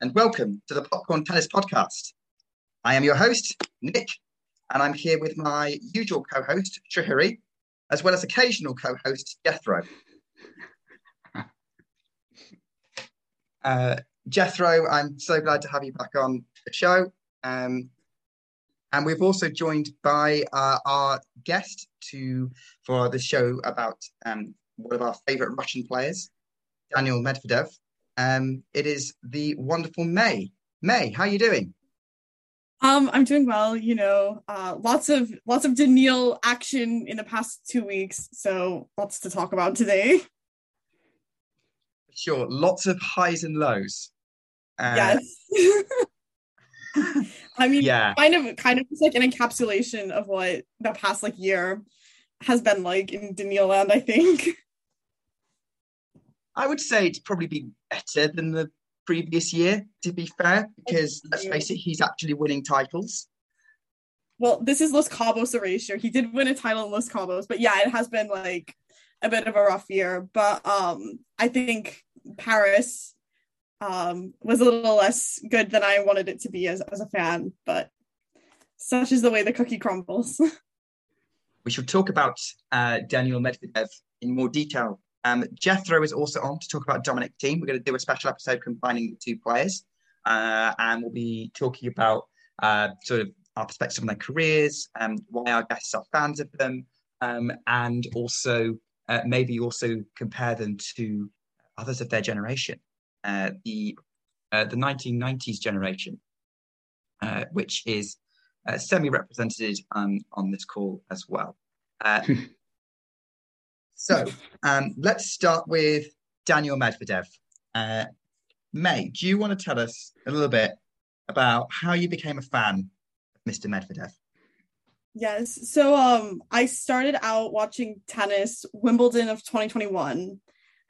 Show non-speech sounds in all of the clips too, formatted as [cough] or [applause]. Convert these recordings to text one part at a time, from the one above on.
and welcome to the Popcorn Tennis Podcast. I am your host, Nick, and I'm here with my usual co host, Srihari, as well as occasional co host, Jethro. [laughs] Uh, Jethro, I'm so glad to have you back on the show. Um, and we've also joined by uh, our guest to for the show about um, one of our favorite Russian players, Daniil Medvedev. Um, it is the wonderful May. May, how are you doing? Um, I'm doing well. You know, uh, lots of lots of Daniil action in the past two weeks, so lots to talk about today. Sure, lots of highs and lows. Uh, yes. [laughs] I mean, yeah. kind of, kind of like an encapsulation of what the past like year has been like in Daniil land. I think. I would say it's probably been better than the previous year, to be fair, because let's face it, he's actually winning titles. Well, this is Los Cabos erasure. He did win a title in Los Cabos, but yeah, it has been like a bit of a rough year. But um I think Paris um was a little less good than I wanted it to be as, as a fan, but such is the way the cookie crumbles. [laughs] we should talk about uh, Daniil Medvedev in more detail um, Jethro is also on to talk about Dominic Thiem. We're going to do a special episode combining the two players, uh, and we'll be talking about uh, sort of our perspective on their careers, um, why our guests are fans of them, um, and also uh, maybe also compare them to others of their generation, uh, the uh, the 1990s generation, uh, which is semi-represented um, on this call as well. [laughs] So um, let's start with Daniil Medvedev. Uh, May, do you want to tell us a little bit about how you became a fan of Mr. Medvedev? Yes. So um, I started out watching tennis Wimbledon of 2021,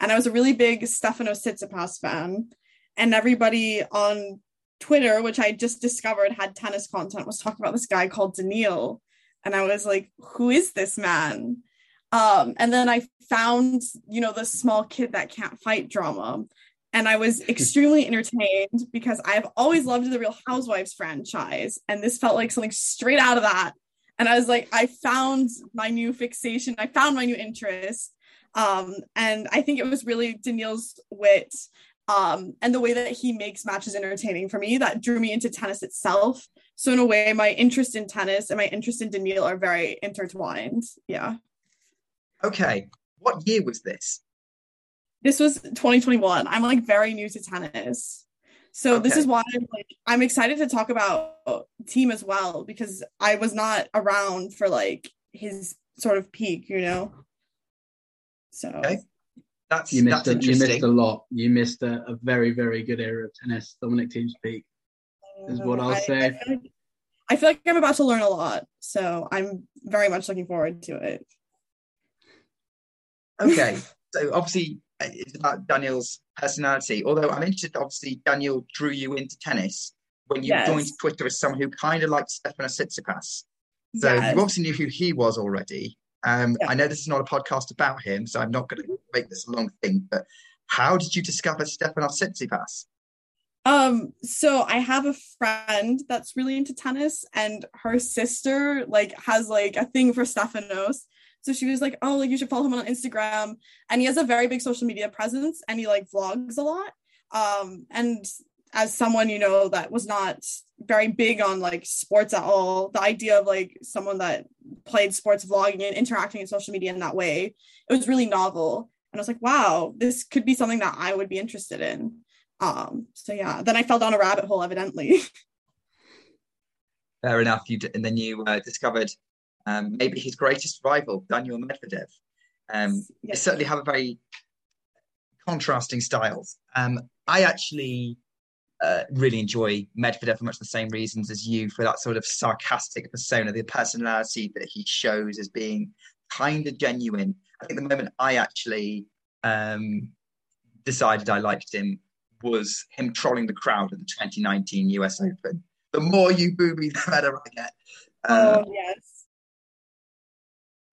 and I was a really big Stefanos Tsitsipas fan. And everybody on Twitter, which I just discovered had tennis content, was talking about this guy called Daniil. And I was like, who is this man? Um, and then I found, you know, the small kid that can't fight drama. And I was [laughs] extremely entertained because I've always loved the Real Housewives franchise. And this felt like something straight out of that. And I was like, I found my new fixation, I found my new interest. Um, and I think it was really Daniil's wit um, and the way that he makes matches entertaining for me that drew me into tennis itself. So in a way, my interest in tennis and my interest in Daniil are very intertwined. Yeah. Okay, what year was this? This was 2021. I'm like very new to tennis. So okay. this is why I'm like I'm excited to talk about Thiem as well because I was not around for like his sort of peak, you know. So okay. that's you missed that's a, you missed a lot. You missed a, a, very very good era of tennis. Dominic Thiem's peak is what I'll I, say. I feel, like, I feel like I'm about to learn a lot, so I'm very much looking forward to it. Okay, so obviously uh, it's about Daniil's personality. Although I'm interested, obviously Daniil drew you into tennis when you yes. joined Twitter as someone who kind of liked Stefanos Tsitsipas. So yes. you obviously knew who he was already. Um, yeah. I know this is not a podcast about him, so I'm not going to make this a long thing. But how did you discover Stefanos Tsitsipas? Um, so I have a friend that's really into tennis, and her sister like has like a thing for Stefanos. So she was like, "Oh, like you should follow him on Instagram." And he has a very big social media presence, and he like vlogs a lot. Um, and as someone you know that was not very big on like sports at all, the idea of like someone that played sports vlogging and interacting in social media in that way, it was really novel. And I was like, "Wow, this could be something that I would be interested in." Um, so yeah, then I fell down a rabbit hole, evidently. [laughs] Fair enough. You d- and then you uh, discovered um, maybe his greatest rival, Daniil Medvedev. Um, yes. They certainly have a very contrasting styles. Um, I actually uh, really enjoy Medvedev for much the same reasons as you for that sort of sarcastic persona, the personality that he shows as being kind of genuine. I think the moment I actually um, decided I liked him was him trolling the crowd at the 2019 US Open. The more you boo me, the better I get. oh yes,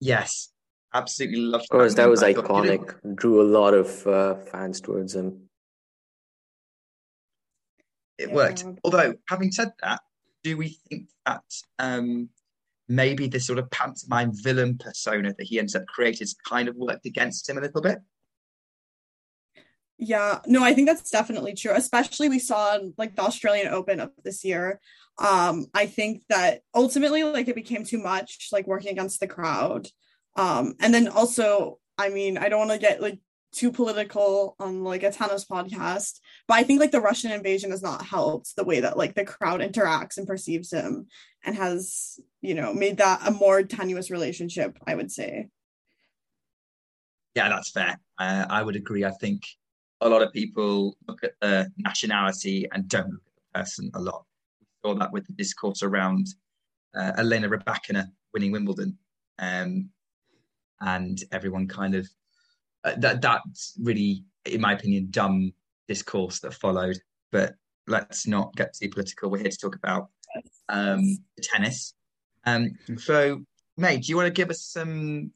Yes, absolutely loved. Of course, that was iconic. Drew a lot of uh, fans towards him. it yeah. worked. Although, having said that, do we think that um, maybe this sort of pantomime villain persona that he ends up creating kind of worked against him a little bit? Yeah, no, I think that's definitely true. Especially we saw like the Australian Open of this year. Um, I think that ultimately like it became too much, like working against the crowd. Um, and then also, I mean, I don't want to get like too political on like a tennis podcast, but I think like the Russian invasion has not helped the way that like the crowd interacts and perceives him and has, you know, made that a more tenuous relationship, I would say. Yeah, that's fair. Uh, I would agree. I think a lot of people look at the nationality and don't look at the person a lot. We saw that with the discourse around uh, Elena Rybakina winning Wimbledon, um, and everyone kind of uh, that that's really, in my opinion, dumb discourse that followed. But let's not get too political. We're here to talk about um, tennis. Um, so, May, do you want to give us some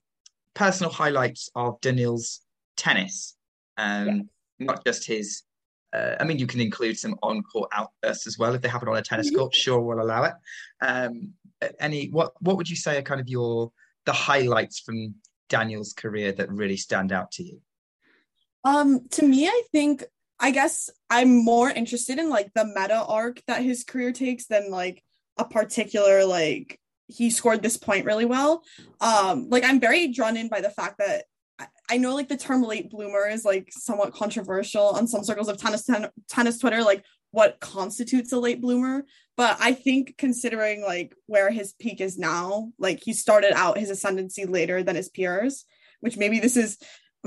personal highlights of Daniil's tennis? Um, not just his. Uh, I mean, you can include some on-court outbursts as well if they happen on a tennis court. Sure, we'll allow it. Um, any what what would you say are kind of your the highlights from Daniil's career that really stand out to you? Um, to me, I think I guess I'm more interested in like the meta arc that his career takes than like a particular like he scored this point really well. Um, like I'm very drawn in by the fact that I know like the term late bloomer is like somewhat controversial on some circles of tennis ten- tennis Twitter, like what constitutes a late bloomer. But I think considering like where his peak is now, like he started out his ascendancy later than his peers, which maybe this is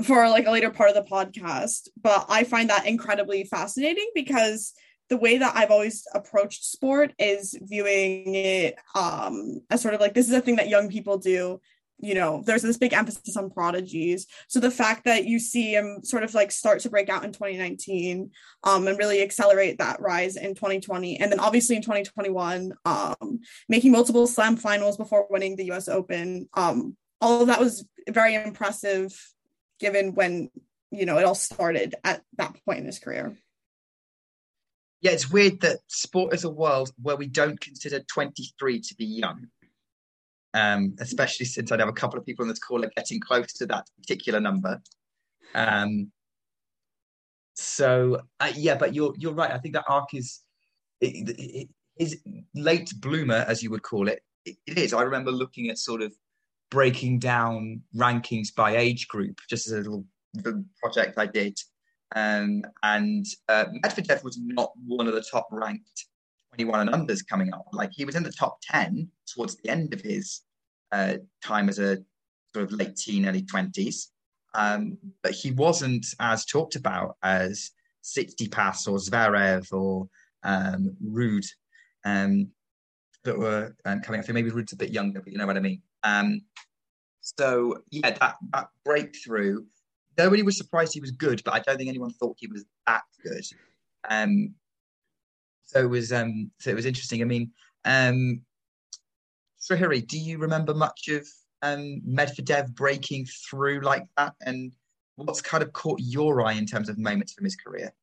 for like a later part of the podcast. But I find that incredibly fascinating because the way that I've always approached sport is viewing it um, as sort of like this is a thing that young people do you know there's this big emphasis on prodigies. So the fact that you see him sort of like start to break out in 2019 um and really accelerate that rise in 2020 and then obviously in 2021 um making multiple slam finals before winning the US Open um all of that was very impressive given when you know it all started at that point in his career. Yeah it's weird that sport is a world where we don't consider 23 to be young um, especially since I know a couple of people on this call are getting close to that particular number. Um, so uh, yeah, but you're you're right. I think that arc is is late bloomer, as you would call it. it. Is. I remember looking at sort of breaking down rankings by age group, just as a little, little project I did. Um, and uh, Medvedev was not one of the top ranked 21 and unders coming up. Like he was in the top 10 towards the end of his uh, time as a sort of late teen, early 20s. Um, but he wasn't as talked about as Tsitsipas or Zverev or um, Ruud um, that were um, coming up. Maybe Ruud's a bit younger, but you know what I mean. Um, so yeah, that, that breakthrough, nobody was surprised he was good, but I don't think anyone thought he was that good. Um, so it was um, so it was interesting. I mean, um, Srihari, do you remember much of um, Medvedev breaking through like that, and what's kind of caught your eye in terms of moments from his career?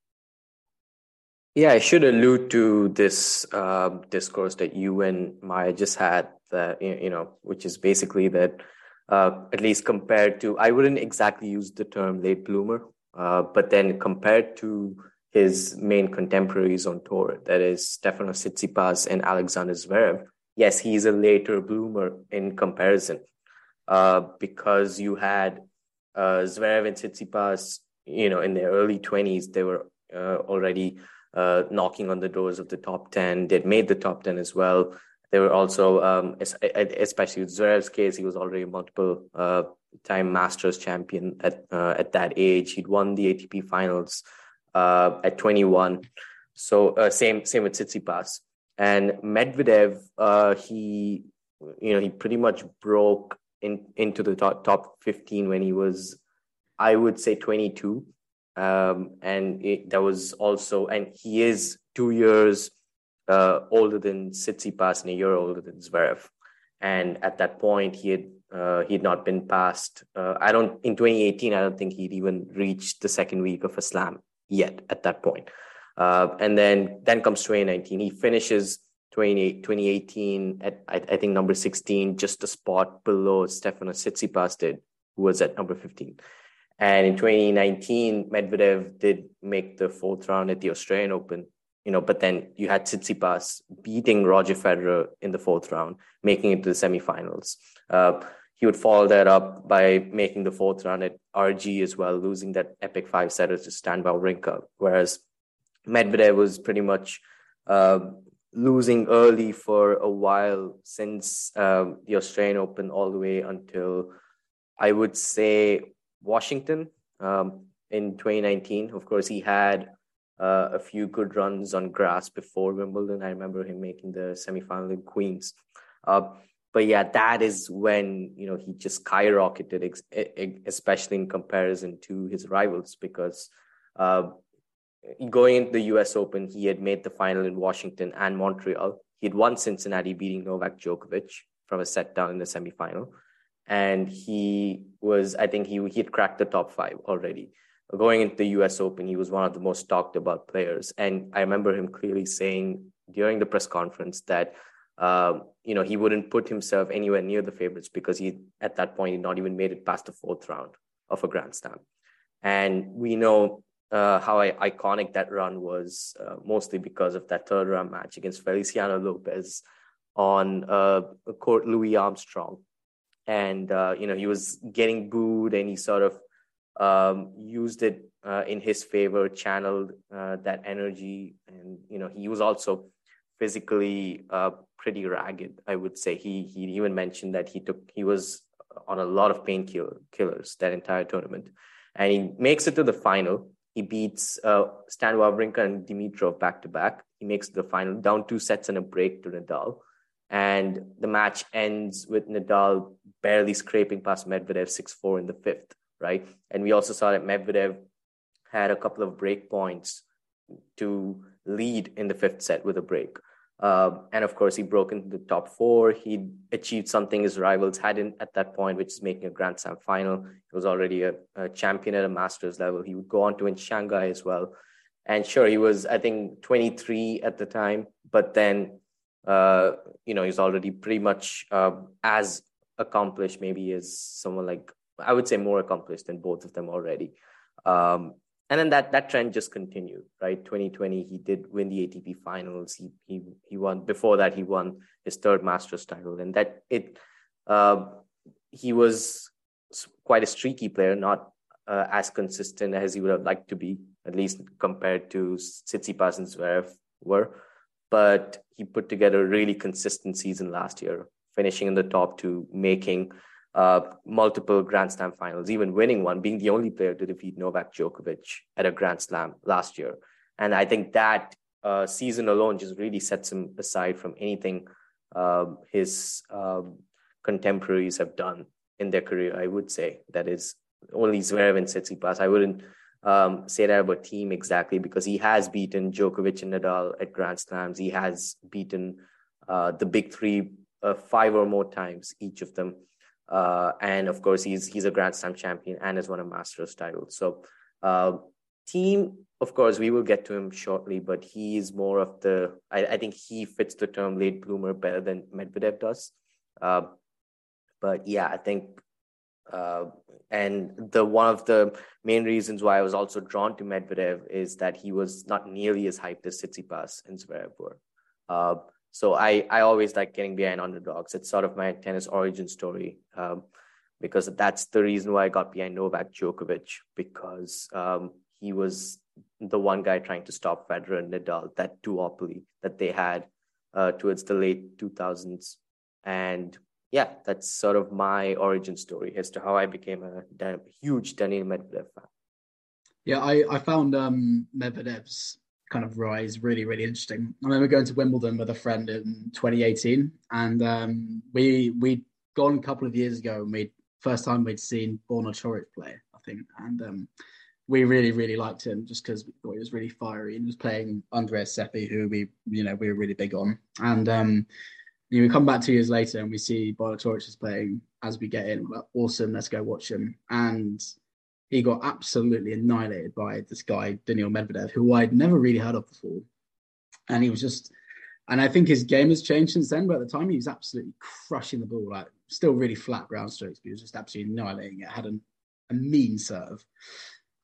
Yeah, I should allude to this uh, discourse that you and Maya just had. That you know, which is basically that uh, at least compared to, I wouldn't exactly use the term late bloomer, uh, but then compared to his main contemporaries on tour, that is Stefanos Tsitsipas and Alexander Zverev, yes, he's a later bloomer in comparison uh, because you had uh, Zverev and Tsitsipas, you know, in their early 20s, they were uh, already uh, knocking on the doors of the top 10. They'd made the top 10 as well. They were also, um, especially with Zverev's case, he was already multiple uh, time Masters champion at uh, at that age. He'd won the ATP finals uh, at 21. So uh, same same with Tsitsipas and Medvedev. Uh, he you know he pretty much broke in into the top top 15 when he was I would say 22. Um, and it, that was also and he is two years uh, older than Tsitsipas and a year older than Zverev. And at that point, he had uh, he had not been passed. Uh, I don't in 2018. I don't think he'd even reached the second week of a slam yet at that point. Uh, and then then comes 2019. He finishes 2018 at I, I, think number 16, just a spot below Stefanos Tsitsipas did, who was at number 15. And in 2019, Medvedev did make the fourth round at the Australian Open, you know, but then you had Tsitsipas beating Roger Federer in the fourth round, making it to the semifinals. Uh, he would follow that up by making the fourth round at RG as well, losing that epic five setter to Stan Wawrinka. Whereas Medvedev was pretty much uh, losing early for a while since um, the Australian Open, all the way until I would say Washington um, in 2019. Of course, he had uh, a few good runs on grass before Wimbledon. I remember him making the semifinal in Queens. Uh, but yeah, that is when you know he just skyrocketed, especially in comparison to his rivals, because uh, going into the US Open, he had made the final in Washington and Montreal. He had won Cincinnati, beating Novak Djokovic from a set down in the semifinal. And he was, I think he, he had cracked the top five already. Going into the US Open, he was one of the most talked about players. And I remember him clearly saying during the press conference that, um, you know, he wouldn't put himself anywhere near the favorites because he, at that point, he not even made it past the fourth round of a Grand Slam. And we know uh, how iconic that run was, uh, mostly because of that third round match against Feliciano Lopez on uh, court Louis Armstrong. And, uh, you know, he was getting booed and he sort of um, used it uh, in his favor, channeled uh, that energy. And, you know, he was also physically pretty ragged, I would say. He, he even mentioned that he took, he was on a lot of painkillers that entire tournament. And he makes it to the final he beats uh, Stan Wawrinka and Dimitrov back to back. He makes the final down two sets and a break to Nadal. And the match ends with Nadal barely scraping past Medvedev 6 4 in the fifth, right? And we also saw that Medvedev had a couple of break points to lead in the fifth set with a break. Uh, and of course, he broke into the top four. He achieved something his rivals hadn't at that point, which is making a Grand Slam final. He was already a, a, champion at a Masters level. He would go on to win Shanghai as well. And sure, he was, I think, 23 at the time, but then, uh, you know, he's already pretty much uh, as accomplished, maybe as someone like, I would say more accomplished than both of them already. Um, and then that that trend just continued right? 2020 he did win the atp finals. He he, he won before that he won his third masters title. And that it uh, he was quite a streaky player not uh, as consistent as he would have liked to be at least compared to Tsitsipas and Zverev were. But he put together a really consistent season last year finishing in the top two making uh, multiple Grand Slam finals, even winning one, being the only player to defeat Novak Djokovic at a Grand Slam last year. And I think that uh, season alone just really sets him aside from anything uh, his um, contemporaries have done in their career. I would say that is only Zverev and Tsitsipas. I wouldn't um, say that about Thiem exactly because he has beaten Djokovic and Nadal at Grand Slams. He has beaten uh, the big three uh, five or more times, each of them. Uh, and of course, he's he's a Grand Slam champion and has won a Masters title. So, uh, Thiem, of course, we will get to him shortly, but he is more of the. I, I think he fits the term late bloomer better than Medvedev does. Uh, but yeah, I think, uh, and the one of the main reasons why I was also drawn to Medvedev is that he was not nearly as hyped as Tsitsipas and Zverev were. So I, I always like getting behind underdogs. It's sort of my tennis origin story um, because that's the reason why I got behind Novak Djokovic because um, he was the one guy trying to stop Federer and Nadal, that duopoly that they had uh, towards the late 2000s. And yeah, that's sort of my origin story as to how I became a, a huge Daniil Medvedev fan. Yeah, I, I found um, Medvedev's kind of rise really really interesting i remember going to wimbledon with a friend in 2018 and um, we we'd gone a couple of years ago and we first time we'd seen Borna Coric play i think and um, we really really liked him just because we thought he was really fiery and he was playing andreas seppi who we you know we were really big on and um, you know, we come back two years later and we see Borna Coric is playing as we get in. Well, awesome, let's go watch him. And he got absolutely annihilated by this guy Daniil Medvedev, who I'd never really heard of before, and he was just. And I think his game has changed since then. But at the time, he was absolutely crushing the ball, like still really flat ground strokes, but he was just absolutely annihilating it. Had an, a mean serve,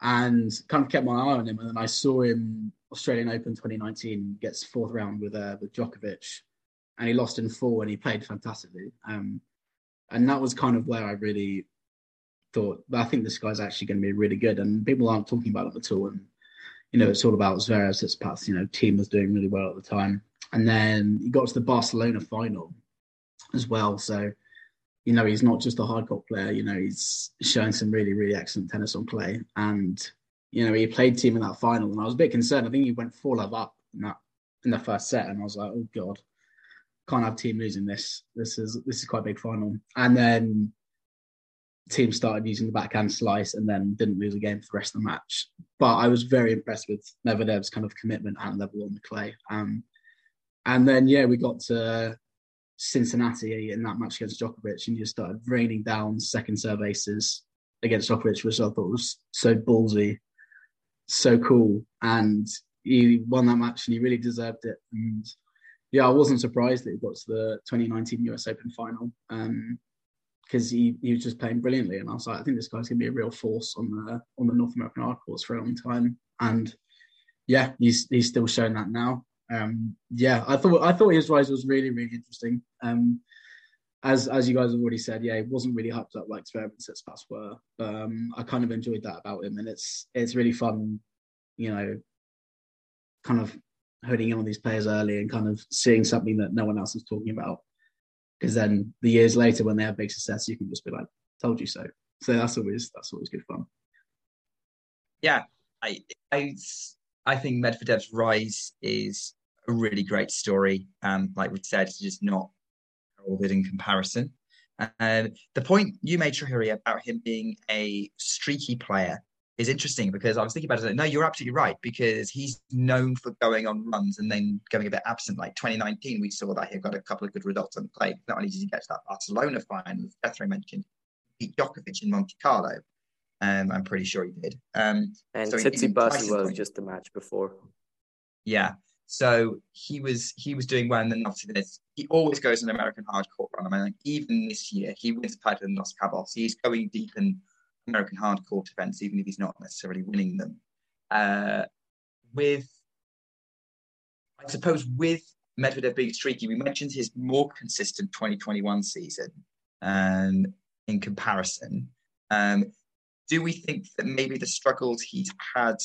and kind of kept my eye on him. And then I saw him Australian Open 2019 gets fourth round with uh, with Djokovic, and he lost in four, and he played fantastically. Um, and that was kind of where I really thought, I think this guy's actually going to be really good. And people aren't talking about him at all. And, you know, it's all about Zverev, Tsitsipas, you know, Thiem was doing really well at the time. And then he got to the Barcelona final as well. So, you know, he's not just a hard court player, you know, he's showing some really, really excellent tennis on clay. And, you know, he played Thiem in that final. And I was a bit concerned. I think he went 4 love up in that in the first set. And I was like, oh God, can't have Thiem losing this. This is this is quite a big final. And then Thiem started using the backhand slice and then didn't lose a game for the rest of the match. But I was very impressed with Medvedev's kind of commitment and level on the clay. Um, and then, yeah, we got to Cincinnati in that match against Djokovic and just started raining down second serve aces against Djokovic, which I thought was so ballsy, so cool. And he won that match and he really deserved it. And yeah, I wasn't surprised that he got to the 2019 US Open final. Um, because he, he was just playing brilliantly. And I was like, I think this guy's gonna be a real force on the on the North American hard courts for a long time. And yeah, he's he's still showing that now. Um, yeah, I thought I thought his rise was really really interesting. Um, as as you guys have already said, yeah, he wasn't really hyped up like Zverev and Tsitsipas were. But um, I kind of enjoyed that about him, and it's it's really fun, you know, kind of honing in on these players early and kind of seeing something that no one else is talking about because then the years later when they have big success you can just be like told you so. So that's always that's always good fun. Yeah i i i think medvedev's rise is a really great story. Um, like we said it's just not heralded in comparison. And the point you made Shahuri about him being a streaky player is interesting because I was thinking about it. No, you're absolutely right because he's known for going on runs and then going a bit absent. Like 2019, we saw that he got a couple of good results on play. Not only did he get to that Barcelona final, as Jethro mentioned, beat Djokovic in Monte Carlo. Um, I'm pretty sure he did. Um, and so Tsitsipas was just the match before. Yeah. So he was he was doing well, and then obviously this he always goes an American hard court run. I mean, like, even this year he wins the title in Los Cabos. He's going deep in American hard court events, even if he's not necessarily winning them. Uh, with, I suppose, with Medvedev being streaky, we mentioned his more consistent 2021 season um, in comparison. Um, do we think that maybe the struggles he's had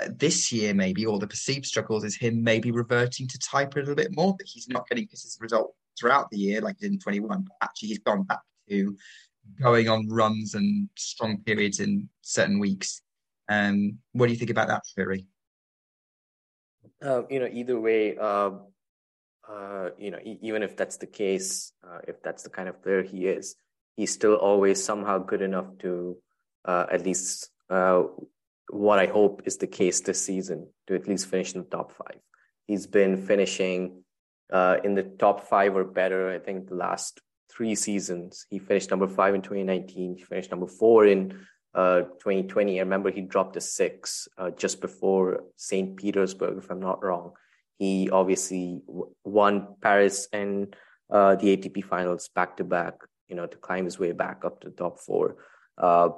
uh, this year, maybe, or the perceived struggles, is him maybe reverting to type a little bit more, that he's not getting consistent results throughout the year, like he did in 21, but actually he's gone back to going on runs and strong periods in certain weeks. Um, what do you think about that, Fury? Uh, you know, either way, uh, uh, you know, e- even if that's the case, uh, if that's the kind of player he is, he's still always somehow good enough to uh, at least uh, what I hope is the case this season to at least finish in the top five. He's been finishing in the top five or better. I think the last three seasons. He finished number five in 2019. He finished number four in uh, 2020. I remember he dropped a six uh, just before St. Petersburg, if I'm not wrong. He obviously w- won Paris and uh, the ATP finals back to back, you know, to climb his way back up to the top four. Uh,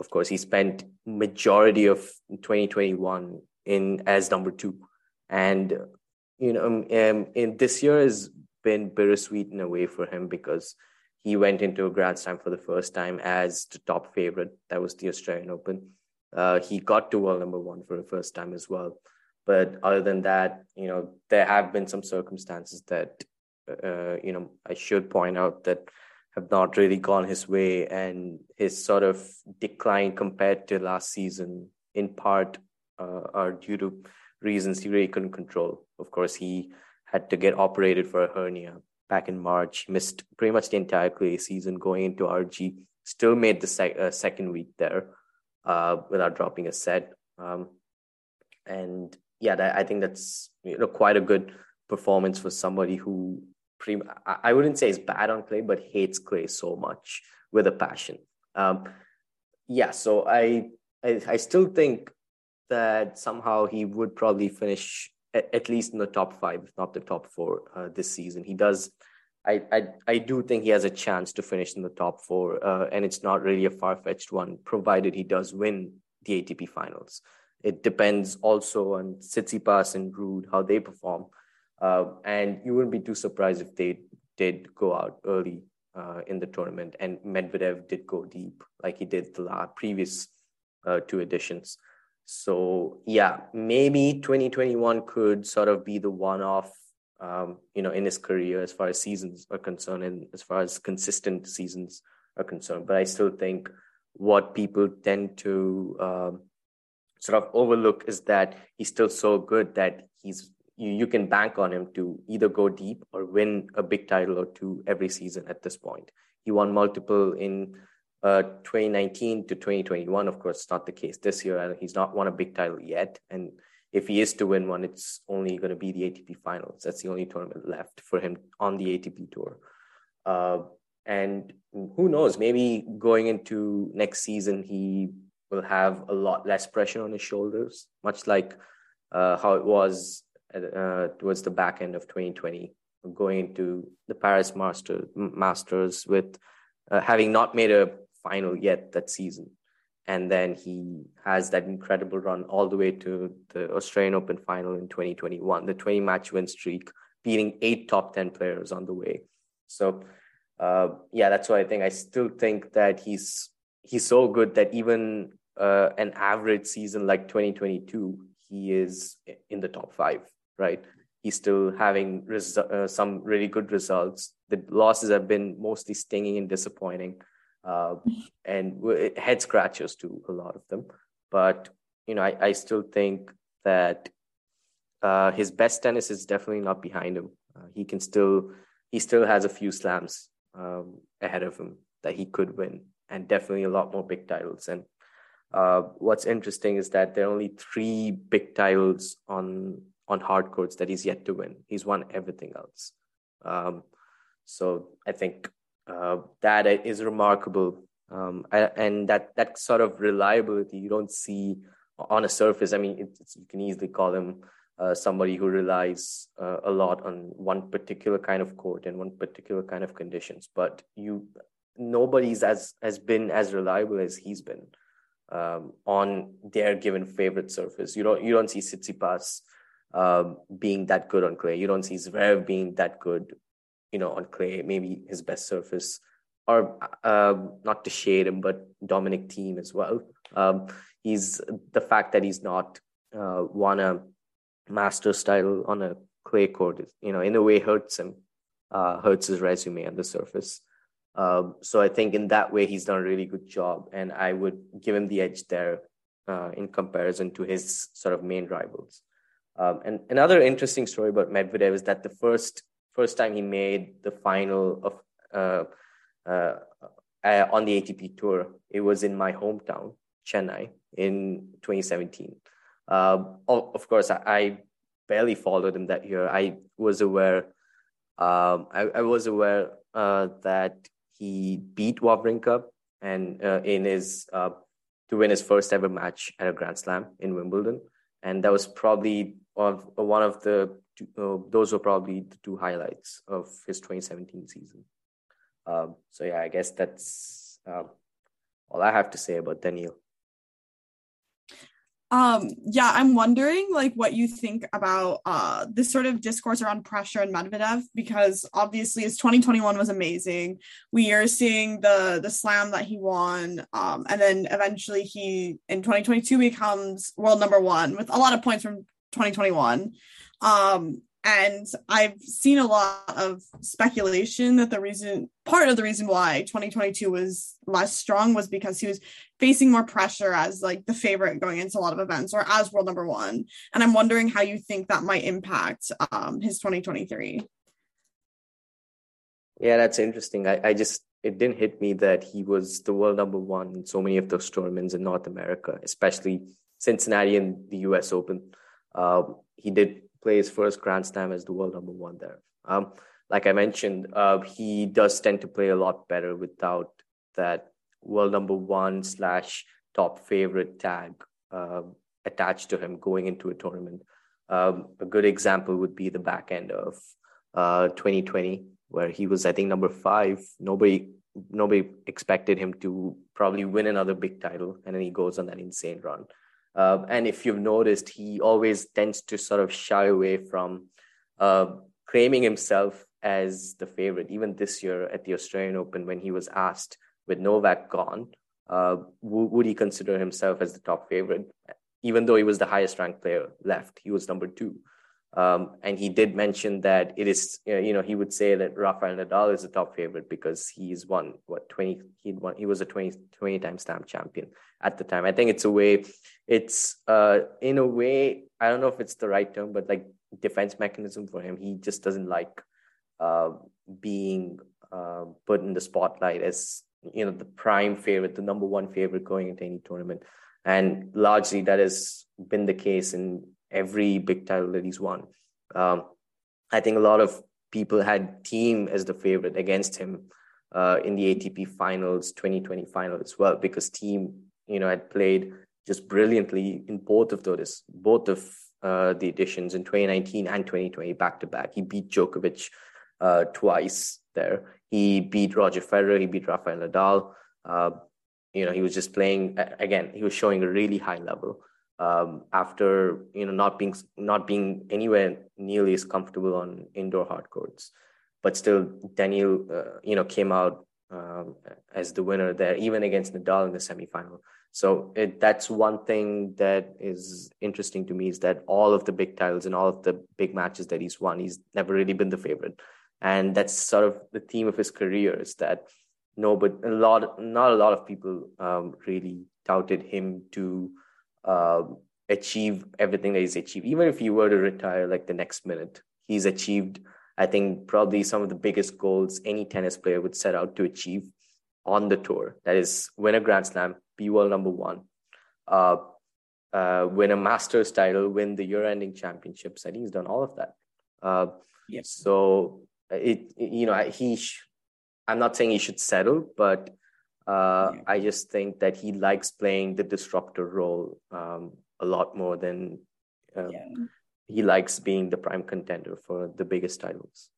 of course, he spent majority of 2021 in as number two, and you know, um, um in this year is been bittersweet in a way for him because he went into a Grand Slam for the first time as the top favorite. That was the Australian Open. Uh, he got to world number one for the first time as well. But other than that, you know, there have been some circumstances that, uh, you know, I should point out that have not really gone his way, and his sort of decline compared to last season, in part, uh, are due to reasons he really couldn't control. Of course, he had to get operated for a hernia back in March. Missed pretty much the entire clay season going into RG. Still made the sec- uh, second week there uh, without dropping a set. Um, and yeah, that, I think that's you know quite a good performance for somebody who pretty, I wouldn't say is bad on clay, but hates clay so much with a passion. Um, yeah, so I I, I still think that somehow he would probably finish at, at least in the top five, if not the top four, uh, this season. He does. I, I I do think he has a chance to finish in the top four, uh, and it's not really a far fetched one, provided he does win the ATP finals. It depends also on Tsitsipas and Ruud how they perform, uh, and you wouldn't be too surprised if they did go out early uh, in the tournament, and Medvedev did go deep like he did the previous uh, two editions. So yeah, maybe 2021 could sort of be the one-off, um, you know, in his career as far as seasons are concerned, and as far as consistent seasons are concerned. But I still think what people tend to um, sort of overlook is that he's still so good that he's you, you can bank on him to either go deep or win a big title or two every season at this point. He won multiple in uh, 2019 to 2021. Of course, not the case this year. He's not won a big title yet. And if he is to win one, it's only going to be the ATP finals. That's the only tournament left for him on the ATP tour. Uh, and who knows, maybe going into next season, he will have a lot less pressure on his shoulders, much like uh, how it was uh, towards the back end of 2020, going into the Paris Master, Masters with uh, having not made a final yet that season. And then he has that incredible run all the way to the Australian Open final in 2021, the 20 match win streak, beating eight top 10 players on the way. So, uh, yeah, that's why I think. I still think that he's he's so good that even uh, an average season like 2022, he is in the top five right? He's still having res- uh, some really good results. The losses have been mostly stinging and disappointing, uh, and head scratchers to a lot of them. But you know, I, I still think that uh, his best tennis is definitely not behind him. Uh, he can still he still has a few slams um, ahead of him that he could win, and definitely a lot more big titles. And uh, what's interesting is that there are only three big titles on on hard courts that he's yet to win. He's won everything else. Um, so I think uh, that is remarkable. Um, and that that sort of reliability you don't see on a surface. I mean, you can easily call him uh, somebody who relies uh, a lot on one particular kind of court and one particular kind of conditions. But you, nobody's as has been as reliable as he's been um, on their given favorite surface. You don't you don't see Tsitsipas uh, being that good on clay. You don't see Zverev being that good, you know, on clay. Maybe his best surface, or uh, not to shade him, but Dominic Thiem as well. Um, he's the fact that he's not uh, won a master style on a clay court, you know, in a way hurts him, uh, hurts his resume on the surface. Um, so I think in that way he's done a really good job, and I would give him the edge there uh, in comparison to his sort of main rivals. Um, and another interesting story about Medvedev is that the first first time he made the final of uh, uh, uh, on the ATP tour, it was in my hometown, Chennai, in 2017. Um, of course, I, I, barely followed him that year. I was aware, um, I, I, was aware uh, that he beat Wawrinka and uh, in his uh, to win his first ever match at a Grand Slam in Wimbledon and that was probably of one of the uh, those were probably the two highlights of his 2017 season. Um, so yeah, I guess that's um, all I have to say about Daniil. Um, yeah, I'm wondering like what you think about uh this sort of discourse around pressure and Medvedev because obviously his 2021 was amazing. We are seeing the the slam that he won, um, and then eventually he in 2022 becomes world number one with a lot of points from 2021. Um, and I've seen a lot of speculation that the reason, part of the reason why 2022 was less strong was because he was facing more pressure as like the favorite going into a lot of events or as world number one. And I'm wondering how you think that might impact um, his 2023. Yeah, that's interesting. I, I just, it didn't hit me that he was the world number one in so many of those tournaments in North America, especially Cincinnati and the US Open. Um, he did play his first Grand Slam as the world number one there. Um, like I mentioned, uh, he does tend to play a lot better without that world number one slash top favorite tag uh, attached to him going into a tournament. Um, a good example would be the back end of uh, 2020, where he was, I think, number five. Nobody nobody expected him to probably win another big title, and then he goes on that insane run. Uh, and if you've noticed, he always tends to sort of shy away from uh, claiming himself as the favorite. Even this year at the Australian Open, when he was asked, with Novak gone, uh, w- would he consider himself as the top favorite? Even though he was the highest ranked player left, he was number two. Um, and he did mention that it is, you know, he would say that Rafael Nadal is the top favorite because he's won what 20, he'd won, he was a 20, 20 time stamp champion at the time. I think it's a way, it's uh, in a way, I don't know if it's the right term, but like defense mechanism for him. He just doesn't like uh, being uh, put in the spotlight as, you know, the prime favorite, the number one favorite going into any tournament. And largely that has been the case in every big title that he's won. Um, I think a lot of people had Thiem as the favorite against him uh, in the ATP Finals 2020 final as well because Thiem, you know, had played just brilliantly in both of those, both of uh, the editions in 2019 and 2020 back to back. He beat Djokovic uh, twice there. He beat Roger Federer. He beat Rafael Nadal. Uh, you know, he was just playing again. He was showing a really high level um, after you know not being not being anywhere nearly as comfortable on indoor hard courts. But still, Daniil, uh, you know, came out um, as the winner there, even against Nadal in the semifinal. So it, that's one thing that is interesting to me is that all of the big titles and all of the big matches that he's won, he's never really been the favorite, and that's sort of the theme of his career is that no, but a lot, not a lot of people um, really doubted him to uh, achieve everything that he's achieved. Even if he were to retire like the next minute, he's achieved, I think, probably some of the biggest goals any tennis player would set out to achieve on the tour. That is, win a Grand Slam, be world number one, uh, uh, win a Masters title, win the year-ending championships. I think he's done all of that. Uh, yes. So it, it, you know, he. Sh- I'm not saying he should settle, but uh, yeah. I just think that he likes playing the disruptor role um, a lot more than um, yeah. he likes being the prime contender for the biggest titles.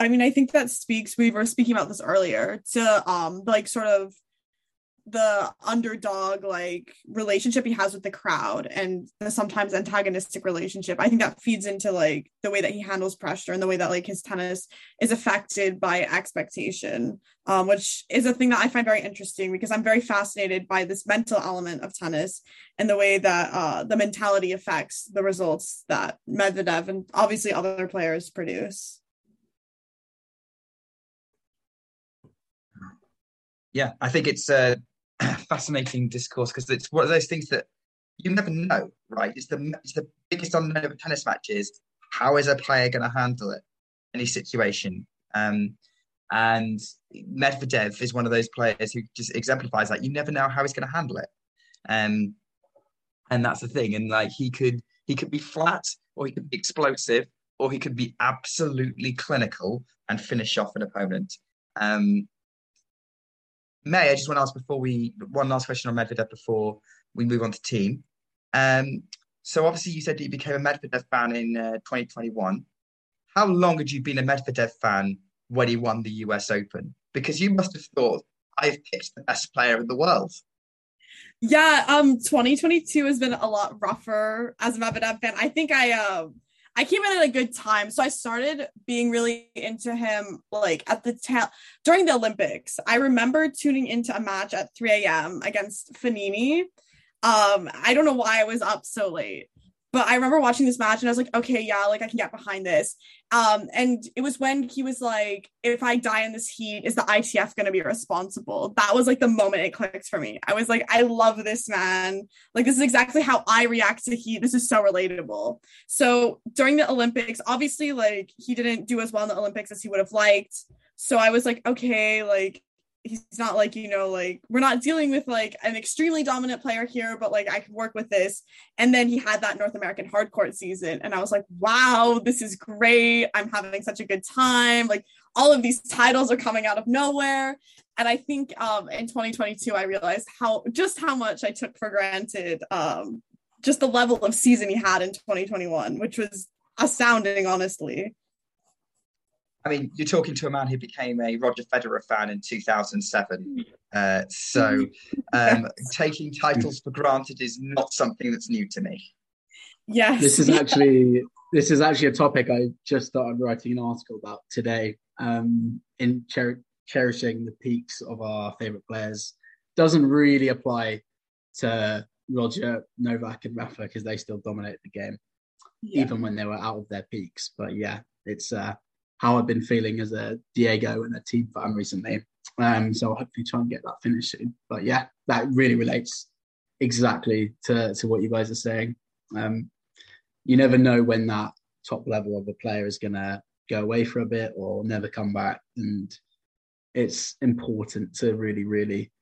I mean, I think that speaks. We were speaking about this earlier to um, like sort of the underdog like relationship he has with the crowd and the sometimes antagonistic relationship i think that feeds into like the way that he handles pressure and the way that like his tennis is affected by expectation um, which is a thing that i find very interesting because i'm very fascinated by this mental element of tennis and the way that uh, the mentality affects the results that medvedev and obviously other players produce. Yeah, I think it's uh, [clears throat] fascinating discourse because it's one of those things that you never know, right? It's the it's the biggest unknown of tennis matches. How is a player going to handle it? Any situation. Um, and Medvedev is one of those players who just exemplifies that. You never know how he's going to handle it. Um, and that's the thing. And like he could he could be flat or he could be explosive or he could be absolutely clinical and finish off an opponent. Um, May, I just want to ask before we one last question on Medvedev before we move on to Thiem. Um, so obviously you said you became a Medvedev fan in uh, 2021. How long had you been a Medvedev fan when he won the US Open? Because you must have thought I've picked the best player in the world. Yeah, um, 2022 has been a lot rougher as a Medvedev fan. I think I um I came in at a good time. So I started being really into him like at the tail during the Olympics. I remember tuning into a match at 3 a.m. against Fognini. Um, I don't know why I was up so late but I remember watching this match and I was like, okay, yeah, like I can get behind this. Um, and it was when he was like, if I die in this heat, is the ITF going to be responsible? That was like the moment it clicked for me. I was like, I love this man. Like, this is exactly how I react to heat. This is so relatable. So during the Olympics, obviously, like he didn't do as well in the Olympics as he would have liked. So I was like, okay, like he's not like you know like we're not dealing with like an extremely dominant player here but like i can work with this. And then he had that north american hardcourt season and i was like wow this is great. I'm having such a good time. Like all of these titles are coming out of nowhere. And i think um in 2022 i realized how just how much i took for granted um just the level of season he had in 2021 which was astounding honestly I mean, you're talking to a man who became a Roger Federer fan in 2007. Uh, so [laughs] um, taking titles for granted is not something that's new to me. Yes. This is actually this is actually a topic I just started writing an article about today. Um, in cher- cherishing the peaks of our favorite players doesn't really apply to Roger, Novak, and Rafa because they still dominate the game, yeah. even when they were out of their peaks. But yeah, it's uh, how I've been feeling as a Diego and a Thiem fan recently. Um, so I'll hopefully try and get that finished soon. But yeah, that really relates exactly to, to what you guys are saying. Um, you never know when that top level of a player is going to go away for a bit or never come back. And it's important to really, really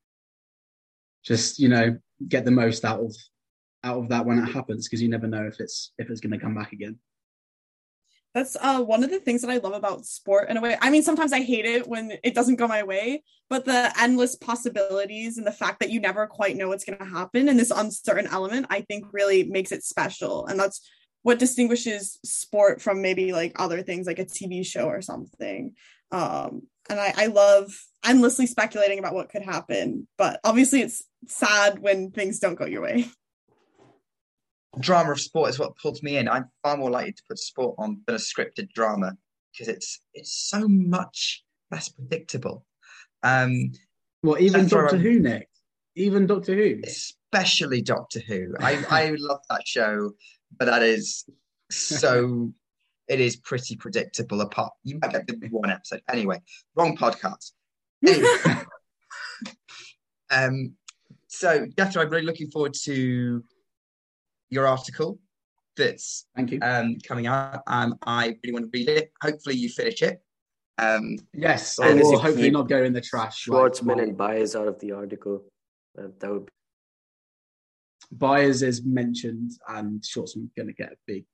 just, you know, get the most out of out of that when it happens because you never know if it's if it's going to come back again that's uh, one of the things that I love about sport in a way. I mean, sometimes I hate it when it doesn't go my way, but the endless possibilities and the fact that you never quite know what's going to happen and this uncertain element, I think really makes it special. And that's what distinguishes sport from maybe like other things like a TV show or something. Um, and I, I love endlessly speculating about what could happen, but obviously it's sad when things don't go your way [laughs] drama of sport is what pulls me in. I'm far more likely to put sport on than a scripted drama because it's it's so much less predictable. Um, well, even Doctor Who, next, even Doctor Who, especially Doctor Who. [laughs] I I love that show, but that is so. [laughs] it is pretty predictable. Apart, you might get the one episode anyway. Wrong podcast. [laughs] Anyway. um. So, Jethro, I'm really looking forward to your article that's Thank you. Um, coming out. Um, I really want to read it. Hopefully, you finish it. Um, yes, I will hopefully not go in the trash. Schwartzman like, and Baez out of the article. Uh, that would. Be... Baez is mentioned, and Schwartzman's going to get a big,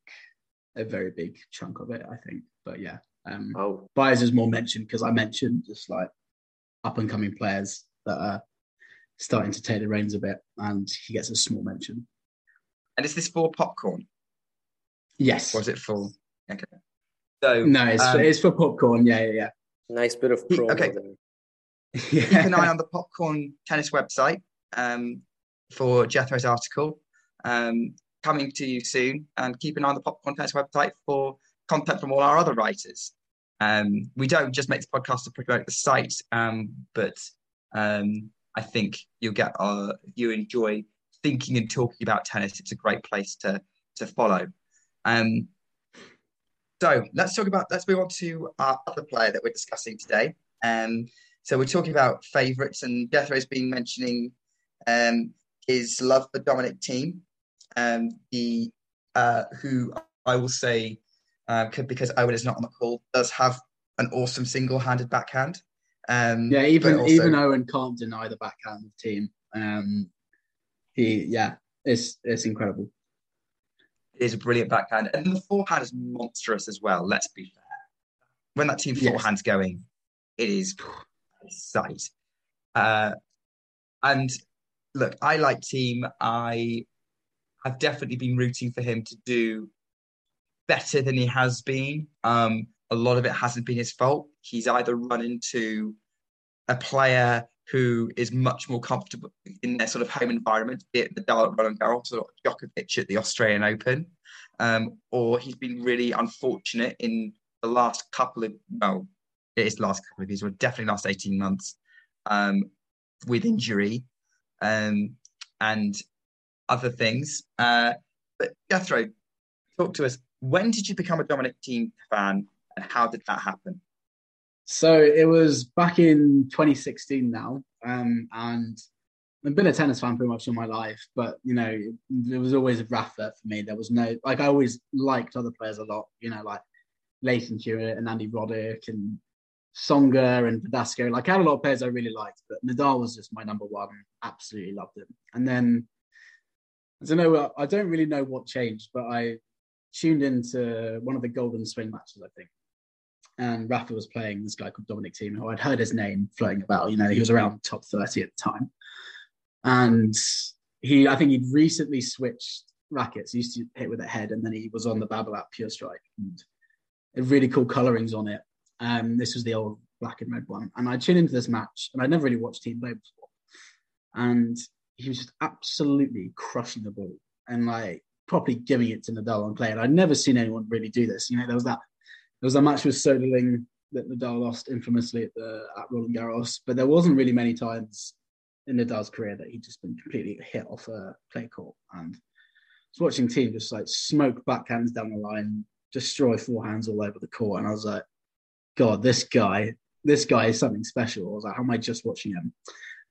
a very big chunk of it, I think. But yeah, um, oh, Baez is more mentioned because I mentioned just like up and coming players that are starting to take the reins a bit, and he gets a small mention. And is this for popcorn? Yes. Or is it for? Okay. So no, it's, um, for, it's for popcorn. Yeah, yeah, yeah. Nice bit of promo okay. [laughs] yeah. Keep an eye on the popcorn tennis website um, for Jethro's article um, coming to you soon, and keep an eye on the popcorn tennis website for content from all our other writers. Um, we don't just make this podcast to promote the site, um, but um, I think you'll get our, you enjoy thinking and talking about tennis, it's a great place to to follow. Um, so let's talk about let's move on to our other player that we're discussing today. Um, so we're talking about favourites, and Jethro has been mentioning um, his love for Dominic Thiem, um, the uh, who I will say uh, could, because Owen is not on the call, does have an awesome single-handed backhand. Um, yeah, even also, even Owen can't deny the backhand of Thiem. Um, he yeah, it's it's incredible. It is a brilliant backhand, and the forehand is monstrous as well. Let's be fair. When that Thiem forehand's yes. going, it is sight. Uh, and look, I like Thiem. I have definitely been rooting for him to do better than he has been. Um, a lot of it hasn't been his fault. He's either run into a player who is much more comfortable in their sort of home environment, be it the Roland Garros or Djokovic at the Australian Open, um, or he's been really unfortunate in the last couple of well, it is last couple of years, or definitely last eighteen months, um, with injury, um, and other things. Uh, but Jethro, talk to us. When did you become a Dominic Thiem fan, and how did that happen? So it was back in 2016 now, um, and I've been a tennis fan pretty much all my life. But you know, there was always a Rafa for me. There was no like I always liked other players a lot. You know, like Lleyton Hewitt and Andy Roddick and Tsonga and Verdasco. Like I had a lot of players I really liked, but Nadal was just my number one. Absolutely loved him. And then I don't know. I don't really know what changed, but I tuned into one of the Golden Swing matches, I think. And Rafa was playing this guy called Dominic Thiem, who I'd heard his name floating about. You know, he was around top 30 at the time. And he, I think he'd recently switched rackets. He used to hit with a head, and then he was on the Babolat Pure Strike. And really cool colorings on it. Um, this was the old black and red one. And I tuned into this match, and I'd never really watched Thiem play before. And he was just absolutely crushing the ball and like properly giving it to Nadal on play. And I'd never seen anyone really do this. You know, there was that there was a match with Soderling that Nadal lost infamously at the at Roland Garros, but there wasn't really many times in Nadal's career that he'd just been completely hit off a play court. And I was watching Thiem just like smoke backhands down the line, destroy forehands all over the court, and I was like, God, this guy, this guy is something special. I was like, how am I just watching him?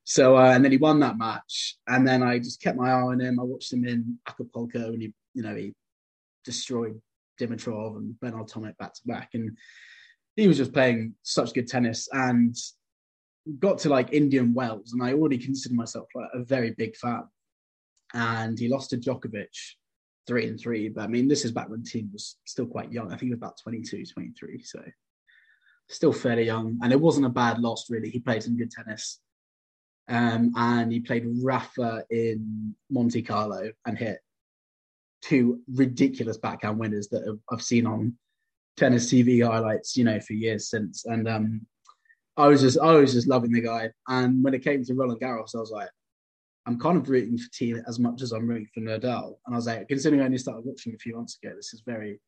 So uh, and then he won that match, and then I just kept my eye on him. I watched him in Acapulco, and he, you know, he destroyed Dimitrov and Bernard Tomic back to back, and he was just playing such good tennis. And got to like Indian Wells, and I already considered myself like a very big fan. And he lost to Djokovic three and three, but I mean, this is back when Thiem was still quite young. I think he was about 22, 23, so still fairly young. And it wasn't a bad loss, really. He played some good tennis. Um, and he played Rafa in Monte Carlo and hit two ridiculous backhand winners that I've seen on tennis TV highlights, you know, for years since. And um, I was just, I was just loving the guy. And when it came to Roland Garros, I was like, I'm kind of rooting for Thiem as much as I'm rooting for Nadal. And I was like, considering I only started watching a few months ago, this is very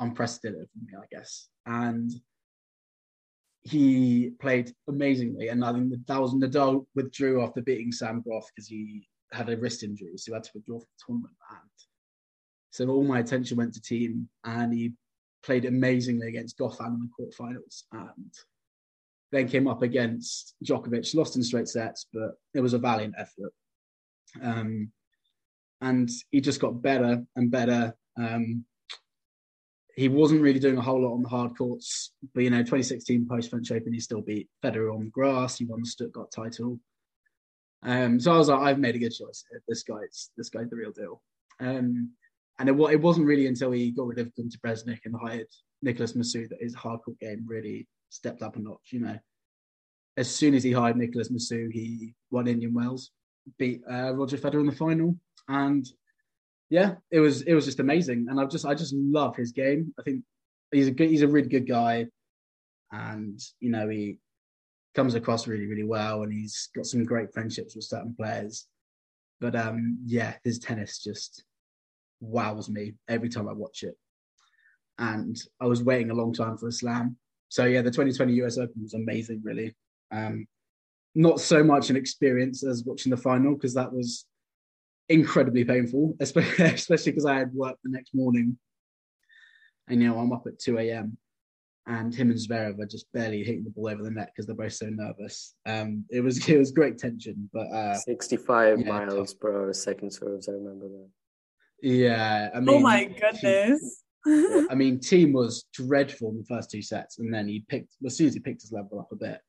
unprecedented for me, I guess. And he played amazingly. And I think that was Nadal withdrew after beating Sam Groth because he had a wrist injury, so he had to withdraw from the tournament. And so all my attention went to Thiem, and he played amazingly against Goffin in the quarterfinals, and then came up against Djokovic, lost in straight sets, but it was a valiant effort. Um, and he just got better and better. Um, he wasn't really doing a whole lot on the hard courts, but you know, 2016 post French Open, he still beat Federer on the grass. He won the Stuttgart title. Um, so I was like, I've made a good choice. This guy's this guy's the real deal. Um, and it, it wasn't really until he got rid of Gunter Bresnik and hired Nicholas Massú that his hard court game really stepped up a notch. You know, as soon as he hired Nicholas Massú, he won Indian Wells, beat uh, Roger Federer in the final, and yeah, it was it was just amazing, and I just I just love his game. I think he's a good he's a really good guy, and you know he comes across really really well, and he's got some great friendships with certain players. But um, yeah, his tennis just wows me every time I watch it, and I was waiting a long time for a slam. So yeah, the 2020 US Open was amazing, really. Um, not so much an experience as watching the final because that was incredibly painful, [laughs] especially because I had work the next morning. And you know, I'm up at 2 a.m. and him and Zverev are just barely hitting the ball over the net because they're both so nervous. Um, it was [laughs] it was great tension, but uh, 65 yeah, miles tough. per hour second serves. I remember that. Yeah, I oh mean, oh my goodness. I [laughs] mean, Thiem was dreadful in the first two sets, and then he picked as soon as he picked his level up a bit,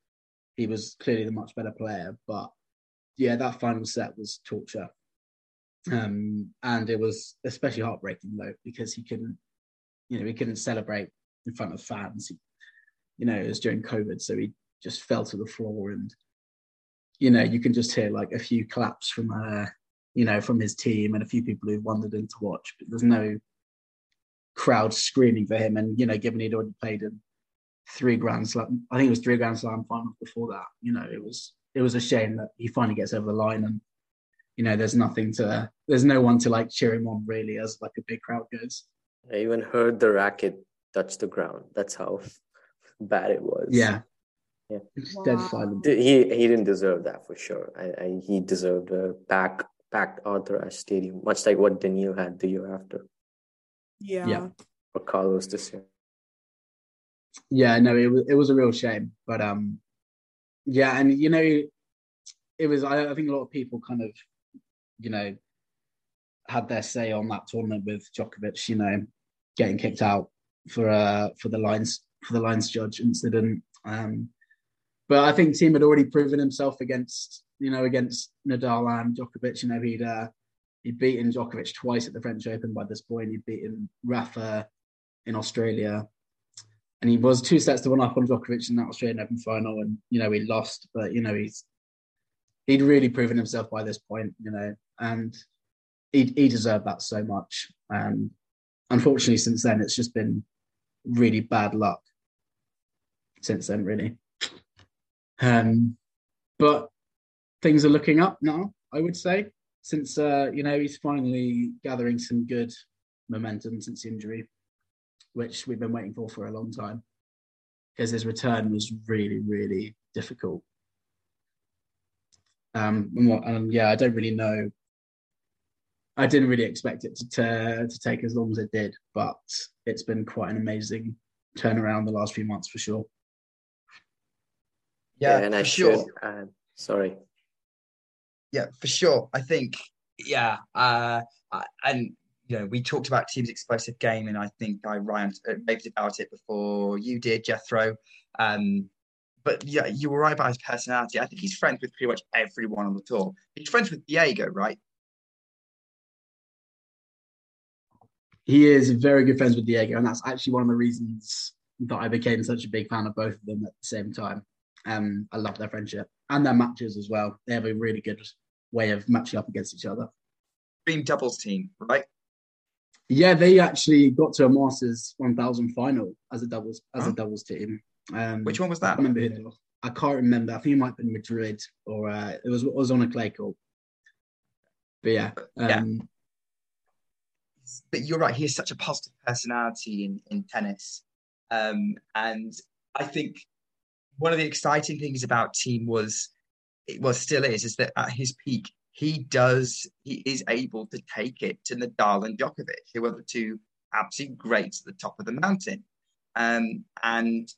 he was clearly the much better player. But yeah, that final set was torture. Um, and it was especially heartbreaking though because he couldn't, you know, he couldn't celebrate in front of fans. He, you know, it was during COVID, so he just fell to the floor, and you know, you can just hear like a few claps from uh, you know, from his team and a few people who've wandered in to watch, but there's no crowd screaming for him. And you know, given he'd already played in three Grand Slam, I think it was three Grand Slam finals before that. You know, it was it was a shame that he finally gets over the line and you know, there's nothing to, there's no one to like cheer him on really as like a big crowd goes. I even heard the racket touch the ground. That's how [laughs] bad it was. Yeah. Yeah. Wow. Dead silent. He he didn't deserve that for sure. I, I he deserved a pack packed Arthur Ashe Stadium, much like what Daniil had the year after. Yeah. Yeah. Or Carlos this year. Yeah, no, it was it was a real shame, but um, yeah, and you know, it was. I, I think a lot of people kind of you know, had their say on that tournament with Djokovic, you know, getting kicked out for uh for the lines for the lines judge incident. Um, but I think Thiem had already proven himself against you know against Nadal and Djokovic. You know he'd uh, he'd beaten Djokovic twice at the French Open by this point. He'd beaten Rafa in Australia, and he was two sets to one up on Djokovic in that Australian Open final, and you know he lost. But you know he's he'd really proven himself by this point. You know, and he he deserved that so much. And unfortunately, since then it's just been really bad luck. Since then, really. Um, but things are looking up now. I would say since uh, you know he's finally gathering some good momentum since injury, which we've been waiting for for a long time, because his return was really really difficult. Um, and, what, and yeah, I don't really know. I didn't really expect it to, to to take as long as it did, but it's been quite an amazing turnaround the last few months for sure. Yeah, and for I sure. should add, sorry. Yeah, for sure. I think, yeah, uh, and you know, we talked about Thiem's explosive game, and I think I raved, uh, raved about it before you did, Jethro. Um, but yeah, you were right about his personality. I think he's friends with pretty much everyone on the tour. He's friends with Diego, right? he is very good friends with Diego, and that's actually one of the reasons that I became such a big fan of both of them at the same time. Um, I love their friendship and their matches as well. They have a really good way of matching up against each other. Dream doubles team, right? Yeah, they actually got to a Masters 1000 final as a doubles as Oh. a doubles team. Um, Which one was that? can't remember who. I can't remember. I think it might have been Madrid or uh, it was it was on a clay court. But yeah, Yeah. um, but you're right. He has such a positive personality in, in tennis. Um, and I think one of the exciting things about Thiem was, was still is, is that at his peak, he does, he is able to take it to Nadal and Djokovic, who are the two absolute greats at the top of the mountain. Um, and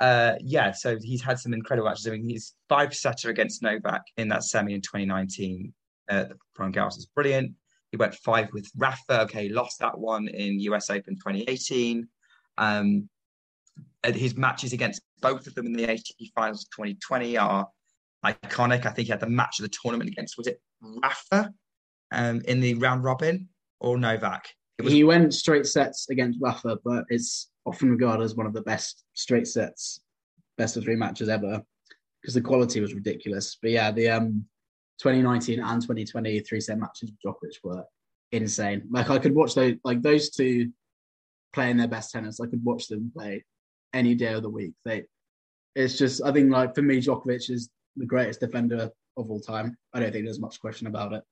uh, yeah, so he's had some incredible matches. I mean, he's five setter against Novak in that semi in 2019. Uh, the Roland is brilliant. He went five with Rafa. Okay, lost that one in US Open 2018. Um, his matches against both of them in the ATP Finals 2020 are iconic. I think he had the match of the tournament against was it Rafa um, in the round robin or Novak? Was he went straight sets against Rafa, but it's often regarded as one of the best straight sets, best of three matches ever, because the quality was ridiculous. But yeah, the um 2019 and 2020 three set matches with Djokovic were insane. Like I could watch those, like those two playing their best tennis. I could watch them play any day of the week. They, it's just I think like for me, Djokovic is the greatest defender of all time. I don't think there's much question about it.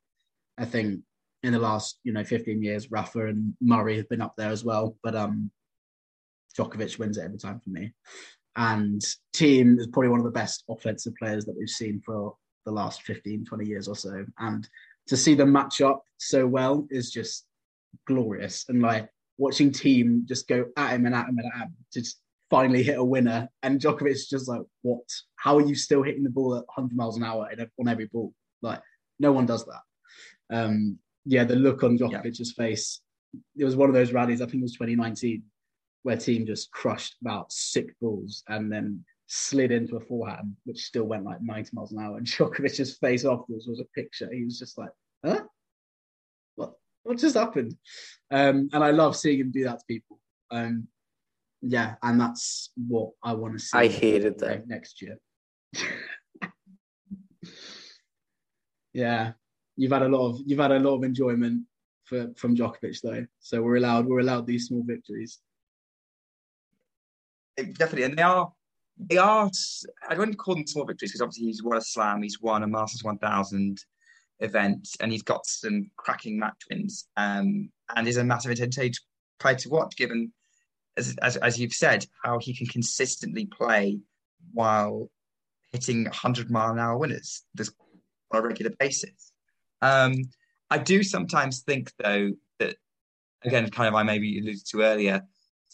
I think in the last you know 15 years, Rafa and Murray have been up there as well, but um, Djokovic wins it every time for me. And Thiem is probably one of the best offensive players that we've seen for the last 15, 20 years or so. And to see them match up so well is just glorious. And like watching Thiem just go at him and at him and at him just finally hit a winner. And Djokovic is just like, what? How are you still hitting the ball at 100 miles an hour on every ball? Like, no one does that. Um, yeah, the look on Djokovic's face. It was one of those rallies, I think it was 2019, where Thiem just crushed about six balls and then slid into a forehand, which still went like 90 miles an hour. And Djokovic's face afterwards was a picture. He was just like, huh? What, what just happened? Um, and I love seeing him do that to people. Um, yeah, and that's what I want to see. I hated that. next year. [laughs] yeah, you've had a lot of you've had a lot of enjoyment for from Djokovic though, so we're allowed we're allowed these small victories. definitely, and they are they are. I wouldn't call them small victories because obviously he's won a Slam, he's won a Masters 1000 event, and he's got some cracking match wins, um, and is a massive entertainment player to watch. Given as, as as you've said, how he can consistently play while hitting 100 mile an hour winners this, on a regular basis. Um, I do sometimes think though that again, kind of I maybe alluded to earlier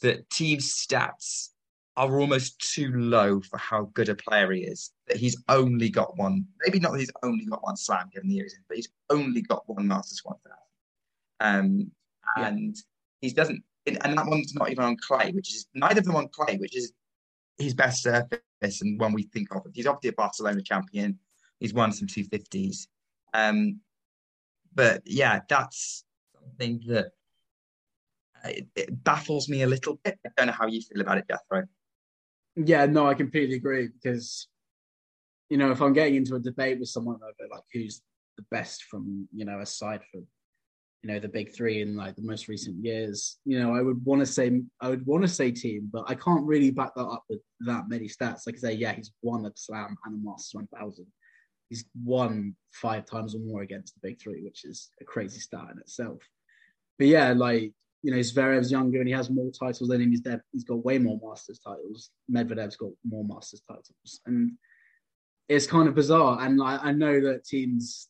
that Thiem stats are almost too low for how good a player he is. That he's only got one, maybe not that he's only got one slam given the years in, but he's only got one Masters 1000. Um, and he doesn't, and that one's not even on clay, which is neither of them on clay, which is his best surface and one we think of. He's obviously a Barcelona champion. He's won some 250s. Um, but yeah, that's something that uh, it, it, baffles me a little bit. I don't know how you feel about it, Jethro. Yeah, no, I completely agree because you know if I'm getting into a debate with someone over like who's the best from you know aside from you know the big three in like the most recent years you know i would want to say i would want to say Thiem but i can't really back that up with that many stats. Like i say yeah he's won a slam and a masters 1000 he's won five times or more against the big three which is a crazy stat in itself. But yeah like you know Zverev's younger and he has more titles than him. He's, dead, he's got way more masters titles. Medvedev's got more masters titles. And it's kind of bizarre. And I, I know that Thiem's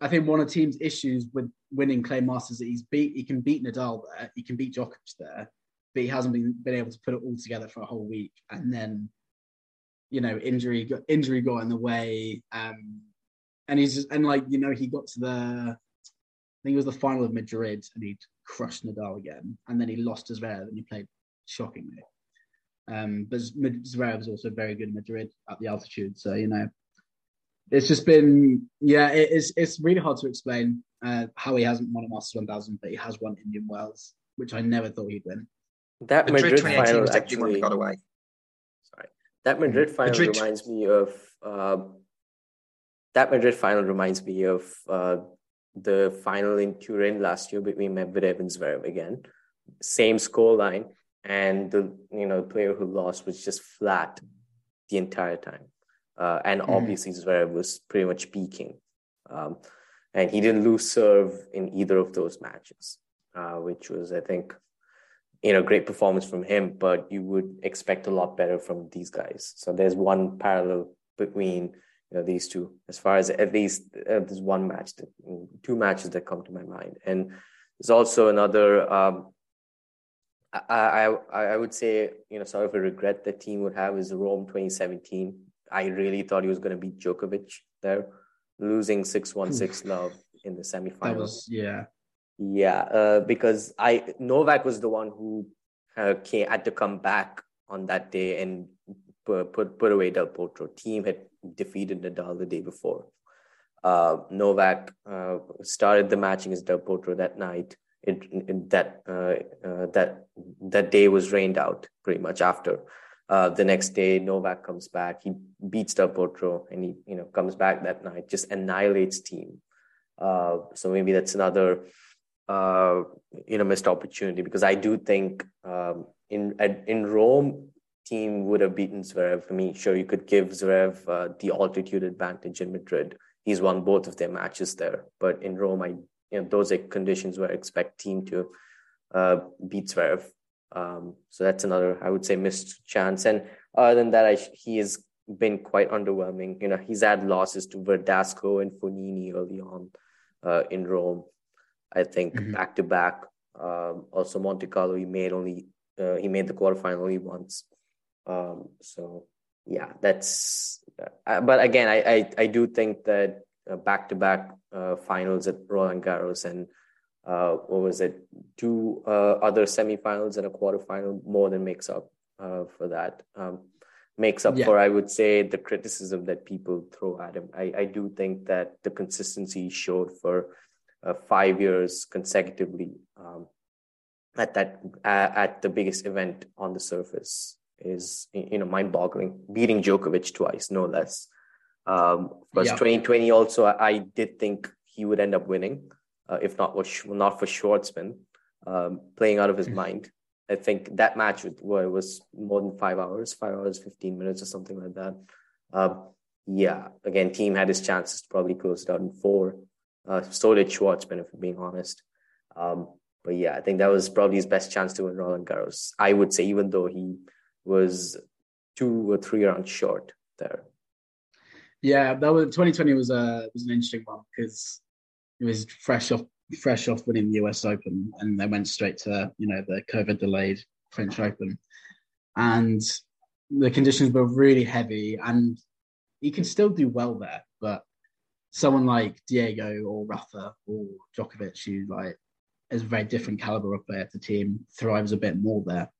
I think one of the Thiem's issues with winning clay masters that he's beat he can beat Nadal there, he can beat Djokovic there, but he hasn't been been able to put it all together for a whole week. And then, you know, injury got injury got in the way. Um, and he's just, and like you know he got to the I think it was the final of Madrid and he crushed Nadal again, and then he lost well and he played shockingly. Um, but Zverev was also very good in Madrid at the altitude, so you know it's just been yeah it, it's it's really hard to explain uh, how he hasn't won a Masters 1000 but he has won Indian Wells which I never thought he'd win. That Madrid, Madrid final actually got away. Sorry. That Madrid final Madrid. reminds me of uh, that Madrid final reminds me of uh, the final in Turin last year between Medvedev and Zverev again. Same score line and the you know the player who lost was just flat the entire time uh, and mm. obviously Zverev was pretty much peaking. Um, and he didn't lose serve in either of those matches, uh, which was, I think, you know, great performance from him. But you would expect a lot better from these guys. So there's one parallel between you know these two, as far as at least uh, there's one match, that, two matches that come to my mind, and there's also another. Um, I, I I would say you know sort of a regret that Thiem would have is Rome 2017 I really thought he was going to beat Djokovic there, losing 6 1 6 love in the semifinals. yeah. Yeah, uh, because I Novak was the one who uh, came, had to come back on that day and put, put, put away Del Potro. Thiem had defeated Nadal the day before. Uh, Novak uh, started the match against Del Potro that night. It, it, that uh, uh, that that day was rained out pretty much after. Uh, the next day, Novak comes back. He beats Del Potro, and he you know comes back that night, just annihilates Thiem. Uh, so maybe that's another uh, you know missed opportunity because I do think um, in in Rome, Thiem would have beaten Zverev. I mean, sure you could give Zverev uh, the altitude advantage in Madrid. He's won both of their matches there, but in Rome, I you know those are conditions where I expect Thiem to uh, beat Zverev. Um, so that's another, I would say, missed chance. And other than that, I, he has been quite underwhelming. You know, he's had losses to Verdasco and Fognini early on uh, in Rome. I think mm-hmm. back to back. Um, also, Monte Carlo, he made only uh, he made the quarterfinal only once. Um, so yeah, that's. Uh, but again, I, I I do think that back to back finals at Roland Garros and uh, what was it, two uh, other semifinals and a quarterfinal more than makes up uh, for that. Um, makes up yeah. for, I would say, the criticism that people throw at him. I, I do think that the consistency showed for uh, five years consecutively um, at that at the biggest event on the surface is you know mind-boggling. Beating Djokovic twice, no less. Um, yeah. 2020 also, I did think he would end up winning uh, if not what not for Schwartzman, um, playing out of his mm-hmm. mind. I think that match was, was more than five hours, five hours, 15 minutes or something like that. Uh, yeah, again, Thiem had his chances to probably close it out in four. Uh, so did Schwartzman, if I'm being honest. Um, but yeah, I think that was probably his best chance to win Roland Garros. I would say, even though he was two or three rounds short there. Yeah, that was 2020 was a was an interesting one because it was fresh off fresh off winning the US Open, and they went straight to you know the COVID delayed French Open, and the conditions were really heavy, and he can still do well there, but someone like Diego or Rafa or Djokovic, who like is a very different caliber of player to Thiem, thrives a bit more there.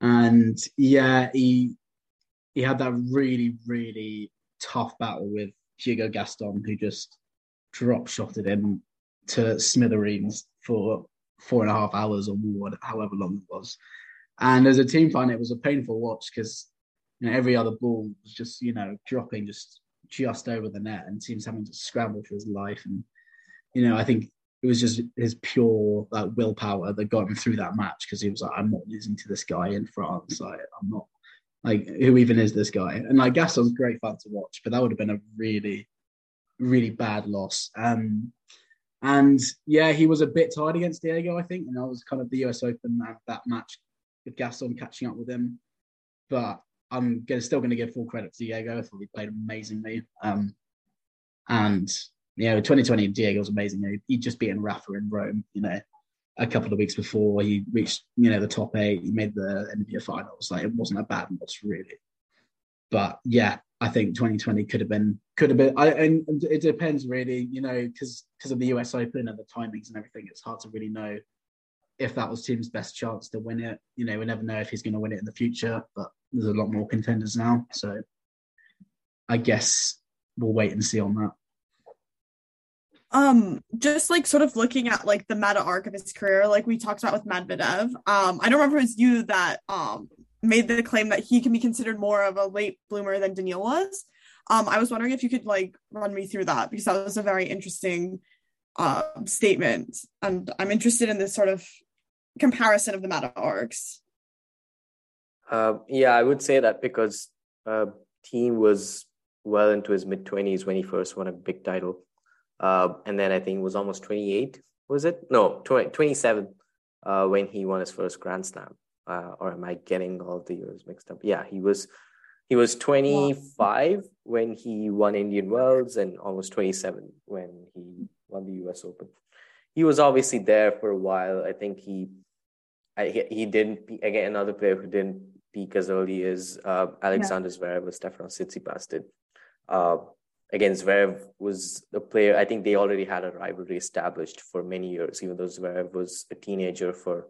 And yeah, he he had that really, really tough battle with Hugo Gaston, who just drop shotted him to smithereens for four and a half hours or more, however long it was. And as a Thiem fan, it was a painful watch because you know, every other ball was just, you know, dropping just just over the net and Thiem's having to scramble for his life. And, you know, I think it was just his pure like willpower that got him through that match because he was like, I'm not losing to this guy in France. Like, I'm not like who even is this guy? And like Gaston's great fun to watch, but that would have been a really, really bad loss. Um and yeah, he was a bit tired against Diego, I think, and that was kind of the US Open that, that match with Gaston catching up with him. But I'm gonna, still going to give full credit to Diego. I thought he played amazingly. Um, and you know, 2020 Diego was amazing. He just beaten Rafa in Rome. You know, a couple of weeks before he reached you know the top eight. He made the NBA finals. Like it wasn't a bad loss really. But yeah, I think 2020 could have been could have been. I, and it depends really. You know, because because of the US Open and the timings and everything, it's hard to really know if that was Thiem's best chance to win it. You know, we never know if he's going to win it in the future, but there's a lot more contenders now. So I guess we'll wait and see on that. Um, just like sort of looking at like the meta arc of his career, like we talked about with Medvedev. Um, I don't remember it was you that um made the claim that he can be considered more of a late bloomer than Daniil was. Um, I was wondering if you could like run me through that because that was a very interesting uh, statement, and I'm interested in this sort of comparison of the meta arcs. Uh, yeah, I would say that because uh, Thiem was well into his mid 20s when he first won a big title. Uh, and then I think it was almost 28, was it? No, 20, 27 uh, when he won his first Grand Slam. Uh, or am I getting all the years mixed up? Yeah, he was he was 25 when he won Indian Wells and almost 27 when he won the US Open. He was obviously there for a while. I think he I, he, he didn't again another player who didn't peak as early as uh, Alexander yeah. Zverev or Tsitsipas did. Uh, again, Zverev was a player. I think they already had a rivalry established for many years, even though Zverev was a teenager for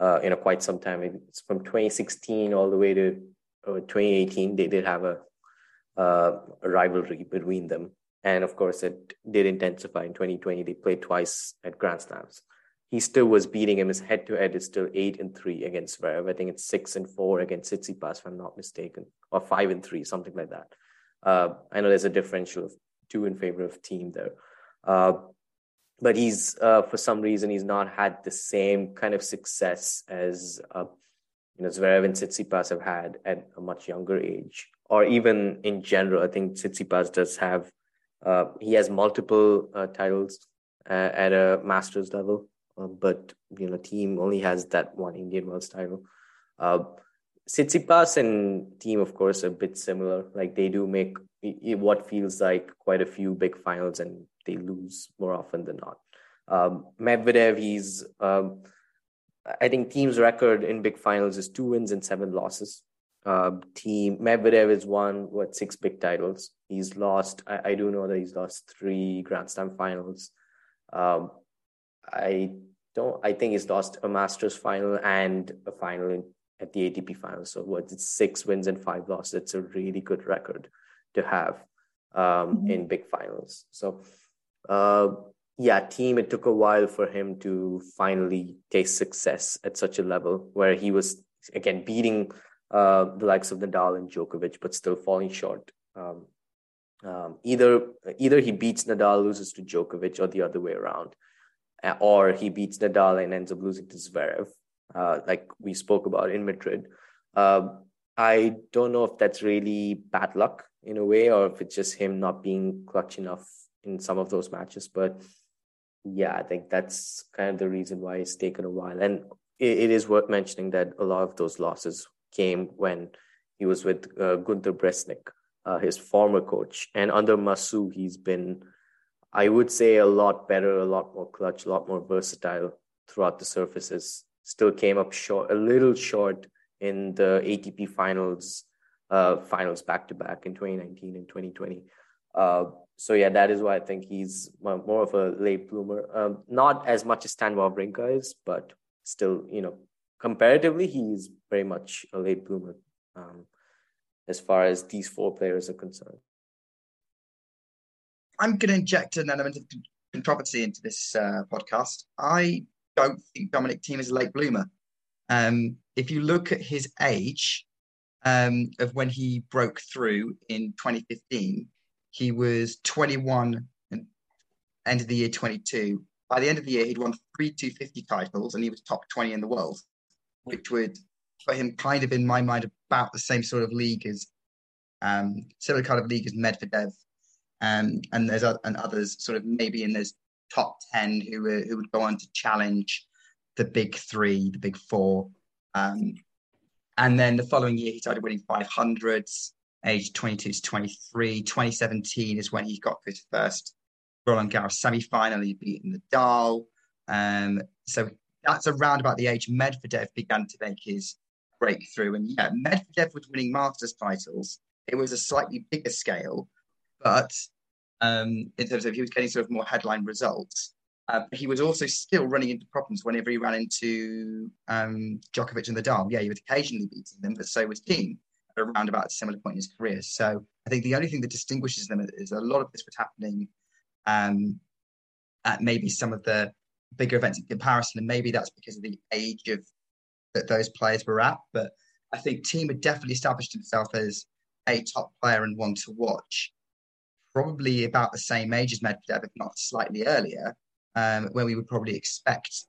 uh, you know quite some time. It's from 2016 all the way to uh, 2018. They did have a, uh, a rivalry between them, and of course, it did intensify in 2020. They played twice at Grand Slams he still was beating him. His head to head is still eight and three against Zverev. I think it's six and four against Tsitsipas, if I'm not mistaken, or five and three, something like that. Uh, I know there's a differential of two in favor of Thiem there. Uh, but he's, uh, for some reason, he's not had the same kind of success as, uh, you know, Zverev and Tsitsipas have had at a much younger age, or even in general. I think Tsitsipas does have, uh, he has multiple uh, titles at a master's level uh, but you know, Thiem only has that one Indian Wells title. Uh, Tsitsipas and Thiem, of course, are a bit similar. Like they do make what feels like quite a few big finals, and they lose more often than not. Um, Medvedev, he's um, I think Thiem's record in big finals is two wins and seven losses. Uh, Thiem Medvedev has won what six big titles. He's lost. I, I do know that he's lost three Grand Slam finals. Um, I don't. I think he's lost a Masters final and a final in, at the ATP finals. So what? It's six wins and five losses. It's a really good record to have um, mm-hmm. in big finals. So, uh, yeah, Thiem, It took a while for him to finally taste success at such a level where he was again beating uh, the likes of Nadal and Djokovic, but still falling short. Um, um, either either he beats Nadal, loses to Djokovic, or the other way around. Uh, or he beats Nadal and ends up losing to Zverev, uh, like we spoke about in Madrid. Uh, I don't know if that's really bad luck in a way, or if it's just him not being clutch enough in some of those matches. But yeah, I think that's kind of the reason why it's taken a while. And it, it is worth mentioning that a lot of those losses came when he was with uh, Gunther Bresnik, uh, his former coach. And under Massú, he's been I would say a lot better, a lot more clutch, a lot more versatile throughout the surfaces. Still came up short, a little short in the ATP finals, uh, finals back to back in 2019 and 2020. Uh, so yeah, that is why I think he's more of a late bloomer. Um, not as much as Stan Wawrinka is, but still, you know, comparatively, he's very much a late bloomer um, as far as these four players are concerned. I'm going to inject an element of controversy into this uh, podcast. I don't think Dominic Thiem is a late bloomer. Um, if you look at his age um, of when he broke through in 2015, he was 21 and end of the year 22. By the end of the year, he'd won three 250 titles and he was top 20 in the world, which would put him kind of in my mind about the same sort of league as um, similar kind of league as Medvedev um, and there's and others sort of maybe in those top ten who were, who would go on to challenge the big three, the big four. Um, and then the following year, he started winning 500s, age 22 to 23. 2017 is when he got his first Roland Garros semi-final. He beat Nadal. Um, so that's around about the age Medvedev began to make his breakthrough. And yeah, Medvedev was winning Masters titles. It was a slightly bigger scale, but um, in terms of he was getting sort of more headline results. Uh, he was also still running into problems whenever he ran into um, Djokovic and Nadal. Yeah, he was occasionally beating them, but so was at around about a similar point in his career. So I think the only thing that distinguishes them is a lot of this was happening um, at maybe some of the bigger events in comparison, and maybe that's because of the age of that those players were at. But I think Thiem had definitely established himself as a top player and one to watch probably about the same age as Medvedev, if not slightly earlier, um, where we would probably expect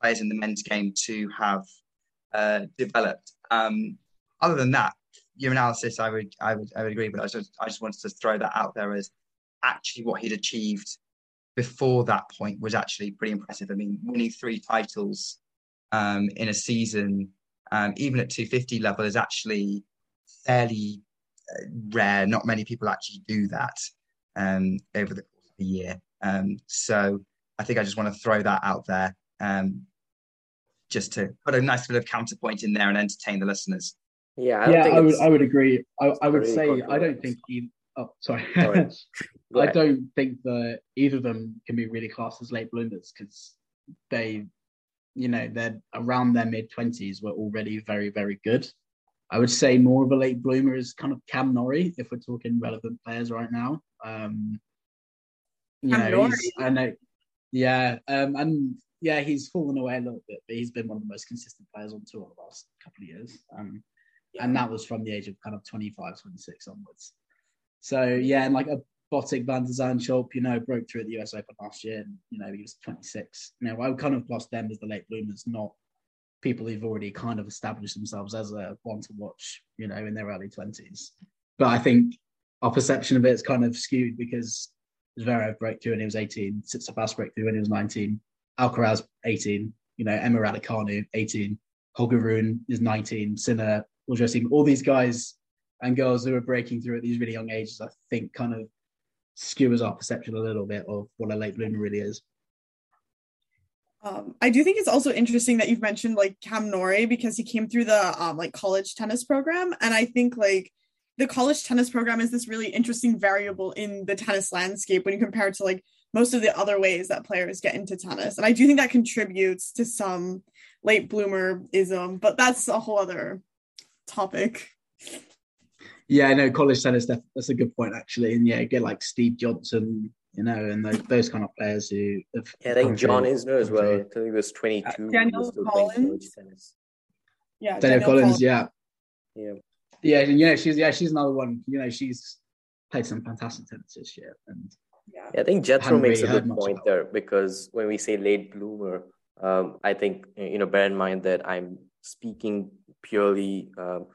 players in the men's game to have uh, developed. Um, other than that, your analysis, I would, I would, I would agree. But I just, I just wanted to throw that out there as actually what he'd achieved before that point was actually pretty impressive. I mean, winning three titles um, in a season, um, even at 250 level, is actually fairly uh, rare. Not many people actually do that um, over the course of the year. Um, so I think I just want to throw that out there um, just to put a nice bit of counterpoint in there and entertain the listeners. Yeah, I yeah, I would, I would agree. I, I would say I don't think he. Oh, sorry. sorry. [laughs] I don't think that either of them can be really classed as late bloomers because they, you know, they're around their mid twenties were already very, very good. I would say more of a late bloomer is kind of Cam Norrie if we're talking relevant players right now. Um, you Cam know, I know, yeah, um, and yeah, he's fallen away a little bit, but he's been one of the most consistent players on tour the last couple of years. Um, yeah. and that was from the age of kind of 25, 26 onwards. So yeah, and like a Botic Van de Zandschulp, you know, broke through at the US Open last year, and you know he was 26. Now I kind of class them as the late bloomers, not people who've already kind of established themselves as a one to watch, you know, in their early 20s. But I think our perception of it is kind of skewed because Zverev broke through when he was 18, Tsitsipas broke through when he was 19, Alcaraz 18, you know, Emma Raducanu 18, Holger Rune is 19, Sinner, all these guys and girls who are breaking through at these really young ages, I think kind of skewers our perception a little bit of what a late bloomer really is. Um, I do think it's also interesting that you've mentioned like Cam Norrie because he came through the um, like college tennis program, and I think like the college tennis program is this really interesting variable in the tennis landscape when you compare it to like most of the other ways that players get into tennis, and I do think that contributes to some late bloomerism, but that's a whole other topic. Yeah, I know college tennis. That's a good point actually, and yeah, get like Steve Johnson, you know, and those, those kind of players who. Have yeah, I think John Isner as well. I think he was 22. Uh, Danielle Collins. Yeah, Danielle, Danielle Collins, Collins. Yeah. Yeah. Yeah, and yeah, she's yeah, she's another one. You know, she's played some fantastic tennis this year, and yeah, yeah I think Jethro makes really a good point there because when we say late bloomer, um, I think you know, bear in mind that I'm speaking purely um,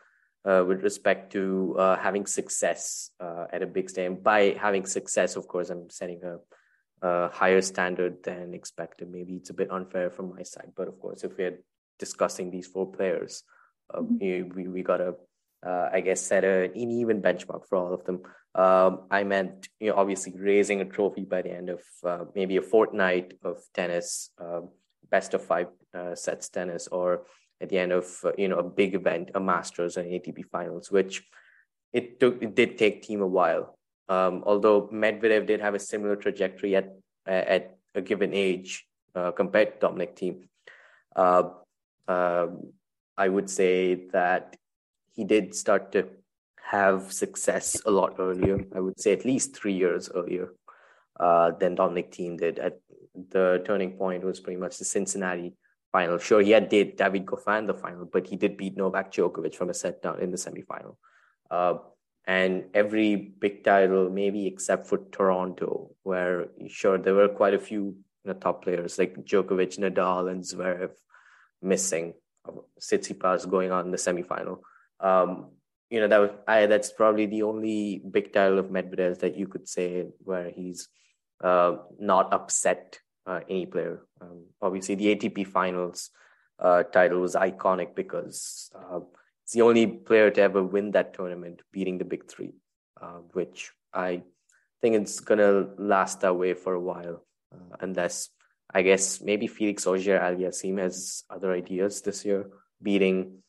uh, with respect to uh, having success uh, at a big stage. And By having success, of course, I'm setting a, a, higher standard than expected. Maybe it's a bit unfair from my side, but of course, if we're discussing these four players, uh, mm-hmm. we we gotta, uh, I guess, set an even benchmark for all of them. Um, I meant, you know, obviously raising a trophy by the end of uh, maybe a fortnight of tennis, um, best of five sets tennis, or at the end of uh, you know a big event, a Masters or an ATP Finals, which it took it did take Thiem a while. Um, although Medvedev did have a similar trajectory at at a given age uh, compared to Dominic Thiem, Uh, uh, I would say that he did start to have success a lot earlier. I would say at least three years earlier uh, than Dominic Thiem did. At the turning point was pretty much the Cincinnati final. Sure, he had David Goffin in the final, but he did beat Novak Djokovic from a set down in the semifinal. Uh, and every big title, maybe except for Toronto, where sure there were quite a few you know, top players like Djokovic, Nadal, and Zverev missing. Tsitsipas going on in the semifinal. Um, you know that was I. That's probably the only big title of Medvedev that you could say where he's uh, not upset uh, any player. Um, obviously, the ATP Finals uh, title was iconic because uh, it's the only player to ever win that tournament, beating the big three, uh, which I think it's gonna last that way for a while, uh, unless I guess maybe Felix Auger Aliassime has other ideas this year, beating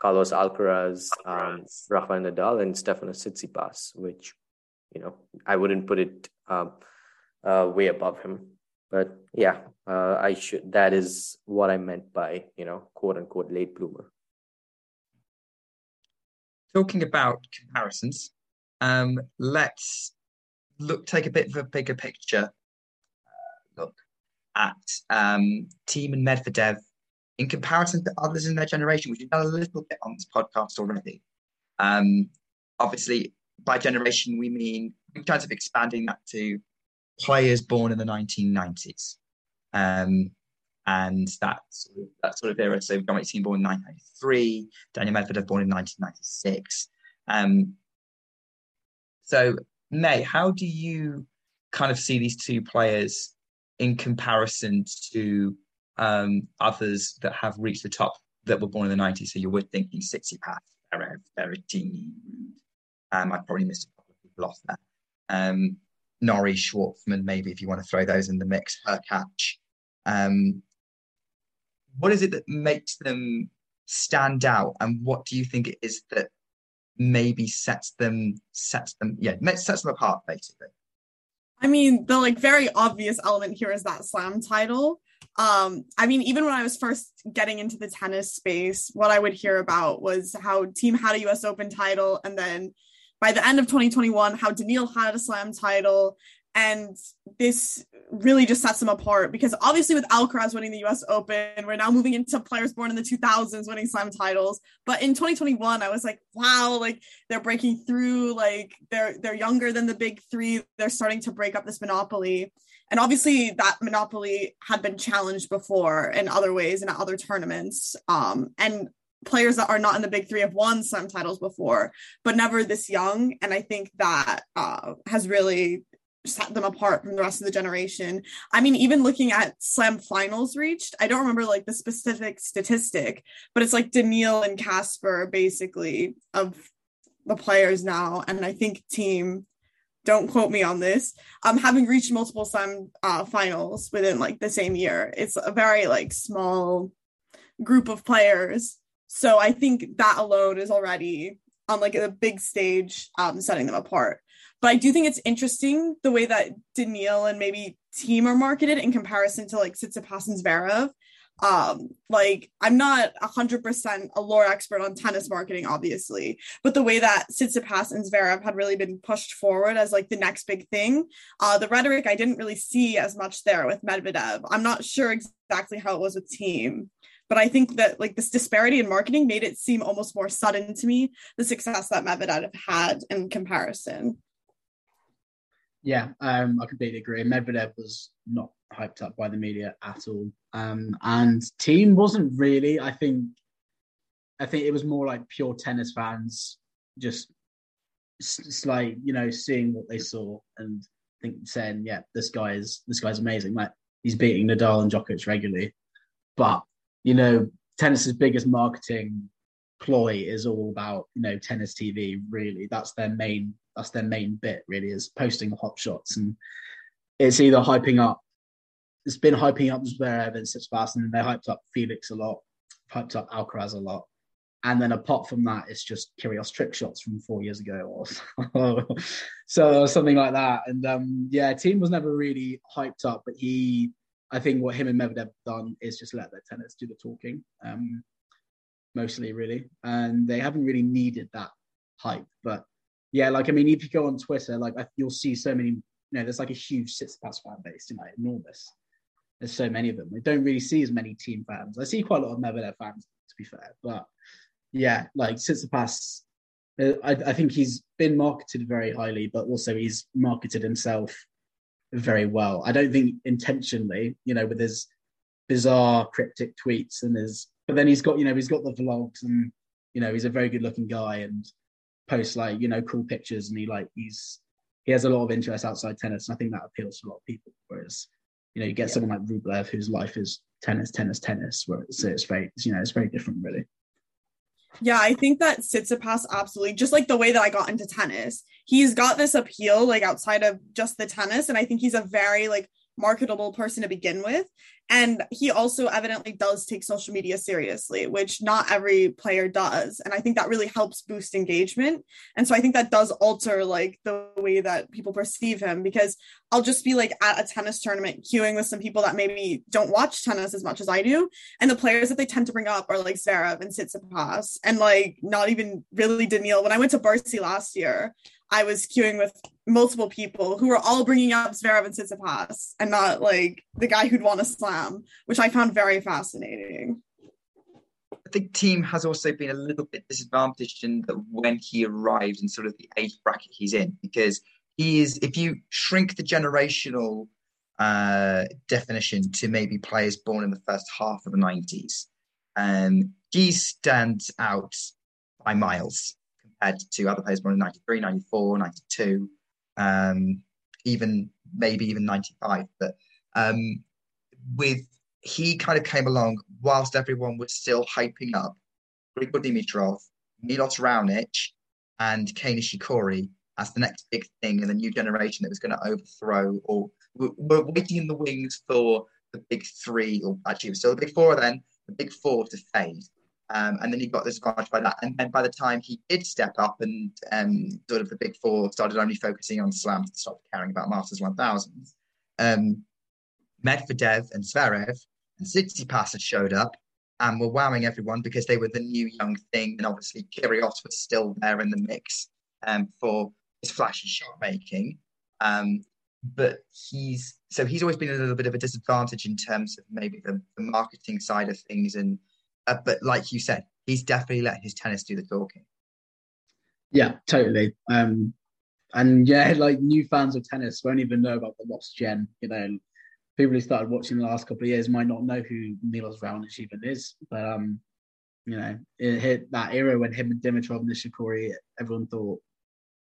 Carlos Alcaraz, um, Rafael Nadal, and Stefanos Tsitsipas, which you know I wouldn't put it uh, way above him. But yeah, uh, I should. That is what I meant by you know quote unquote late bloomer. Talking about comparisons, um, let's look take a bit of a bigger picture uh, look at um, Thiem and Medvedev in comparison to others in their generation. Which we've done a little bit on this podcast already. Um, obviously, by generation, we mean in terms of expanding that to players born in the 1990s. Um, and that sort, of, that sort of era. So Dominic Thiem born in 1993, Daniil Medvedev born in 1996. Um, so May, how do you kind of see these two players in comparison to um, others that have reached the top that were born in the 90s? So you were thinking Tsitsipas, Zverev, Berrettini. Um, I probably missed a couple of people off there. Um, Norrie, Schwartzman, maybe if you want to throw those in the mix, Hurkacz. Um, what is it that makes them stand out, and what do you think it is that maybe sets them sets them yeah sets them apart basically? I mean, the like very obvious element here is that slam title. Um, I mean, even when I was first getting into the tennis space, what I would hear about was how Thiem had a US Open title and then by the end of 2021, how Daniil had a slam title. And this really just sets them apart because obviously with Alcaraz winning the US Open, we're now moving into players born in the 2000s winning slam titles. But in 2021, I was like, wow, like they're breaking through, like they're they're younger than the big three. They're starting to break up this monopoly. And obviously that monopoly had been challenged before in other ways and at other tournaments. Um, and players that are not in the big three have won some titles before, but never this young. And I think that uh, has really set them apart from the rest of the generation. I mean, even looking at slam finals reached, I don't remember like the specific statistic, but it's like Daniil and Casper basically of the players now. And I think Thiem, don't quote me on this, um, having reached multiple slam uh, finals within like the same year. It's a very like small group of players so I think that alone is already on like a big stage, um, setting them apart. But I do think it's interesting the way that Daniil and maybe Thiem are marketed in comparison to like Tsitsipas and Zverev. Um, like I'm not hundred percent a lore expert on tennis marketing, obviously, but the way that Tsitsipas and Zverev had really been pushed forward as like the next big thing, uh, the rhetoric I didn't really see as much there with Medvedev. I'm not sure exactly how it was with Thiem but I think that like this disparity in marketing made it seem almost more sudden to me the success that Medvedev had in comparison. Yeah, um, I completely agree. Medvedev was not hyped up by the media at all, um, and Thiem wasn't really. I think, I think it was more like pure tennis fans just, just like you know seeing what they saw and think saying, yeah, this guy is this guy's amazing. Like he's beating Nadal and Djokovic regularly, but you know, tennis's biggest marketing ploy is all about you know tennis TV. Really, that's their main that's their main bit. Really, is posting hot shots, and it's either hyping up. It's been hyping up Zverev and Tsitsipas, and they hyped up Felix a lot, hyped up Alcaraz a lot, and then apart from that, it's just Kyrgios trick shots from four years ago, or [laughs] so something like that. And um, yeah, Thiem was never really hyped up, but he I think what him and Medvedev have done is just let their tennis do the talking. Um, mostly really, and they haven't really needed that hype. But yeah, like I mean, if you go on Twitter, like you'll see so many. You know, there's like a huge Tsitsipas fan base, you know, enormous. There's so many of them. I don't really see as many Thiem fans. I see quite a lot of Medvedev fans, to be fair, but yeah, like Tsitsipas, uh, I, I think he's been marketed very highly, but also he's marketed himself very well. I don't think intentionally, you know, with his bizarre cryptic tweets and his, but then he's got, you know, he's got the vlogs and, you know, he's a very good looking guy and posts like, you know, cool pictures and he like, he's, he has a lot of interest outside tennis. And I think that appeals to a lot of people. Whereas, you know, you get yeah. someone like Rublev whose life is tennis, tennis, tennis, where it's, it's very, you know, it's very different really. Yeah, I think that Tsitsipas absolutely just like the way that I got into tennis. He's got this appeal like outside of just the tennis and I think he's a very like marketable person to begin with. And he also evidently does take social media seriously, which not every player does. And I think that really helps boost engagement. And so I think that does alter like the way that people perceive him because I'll just be like at a tennis tournament queuing with some people that maybe don't watch tennis as much as I do. And the players that they tend to bring up are like Zverev and Tsitsipas and like not even really Daniil. When I went to Bercy last year, I was queuing with multiple people who were all bringing up Zverev and Tsitsipas and not like the guy who'd won a slam, which I found very fascinating. I think Thiem has also been a little bit disadvantaged in that when he arrived in sort of the age bracket he's in, because he is, if you shrink the generational uh, definition to maybe players born in the first half of the 90s, um, he stands out by miles compared to other players born in 93, 94, 92 um, even maybe even 95. But um, with he kind of came along whilst everyone was still hyping up Grigor Dimitrov, Milos Raonic, and Kei Nishikori as the next big thing in the new generation that was going to overthrow or we're waiting in the wings for the big three, or actually it was still the big four then, the big four to fade. Um, and then he got disadvantaged by that. And then by the time he did step up and um, sort of the big four started only focusing on slams and stopped caring about Masters 1000, um, Medvedev and Zverev and Tsitsipas had showed up and were wowing everyone because they were the new young thing. And obviously Kyrgios was still there in the mix um, for his flashy shot making. Um, but he's so he's always been a little bit of a disadvantage in terms of maybe the, the marketing side of things and uh, but like you said, he's definitely let his tennis do the talking. Yeah, totally. Um, and yeah, [laughs] like new fans of tennis won't even know about the lost gen. You know, people who started watching the last couple of years might not know who Milos Raonic even is. But um, you know, it hit that era when him and Dimitrov and Nishikori, everyone thought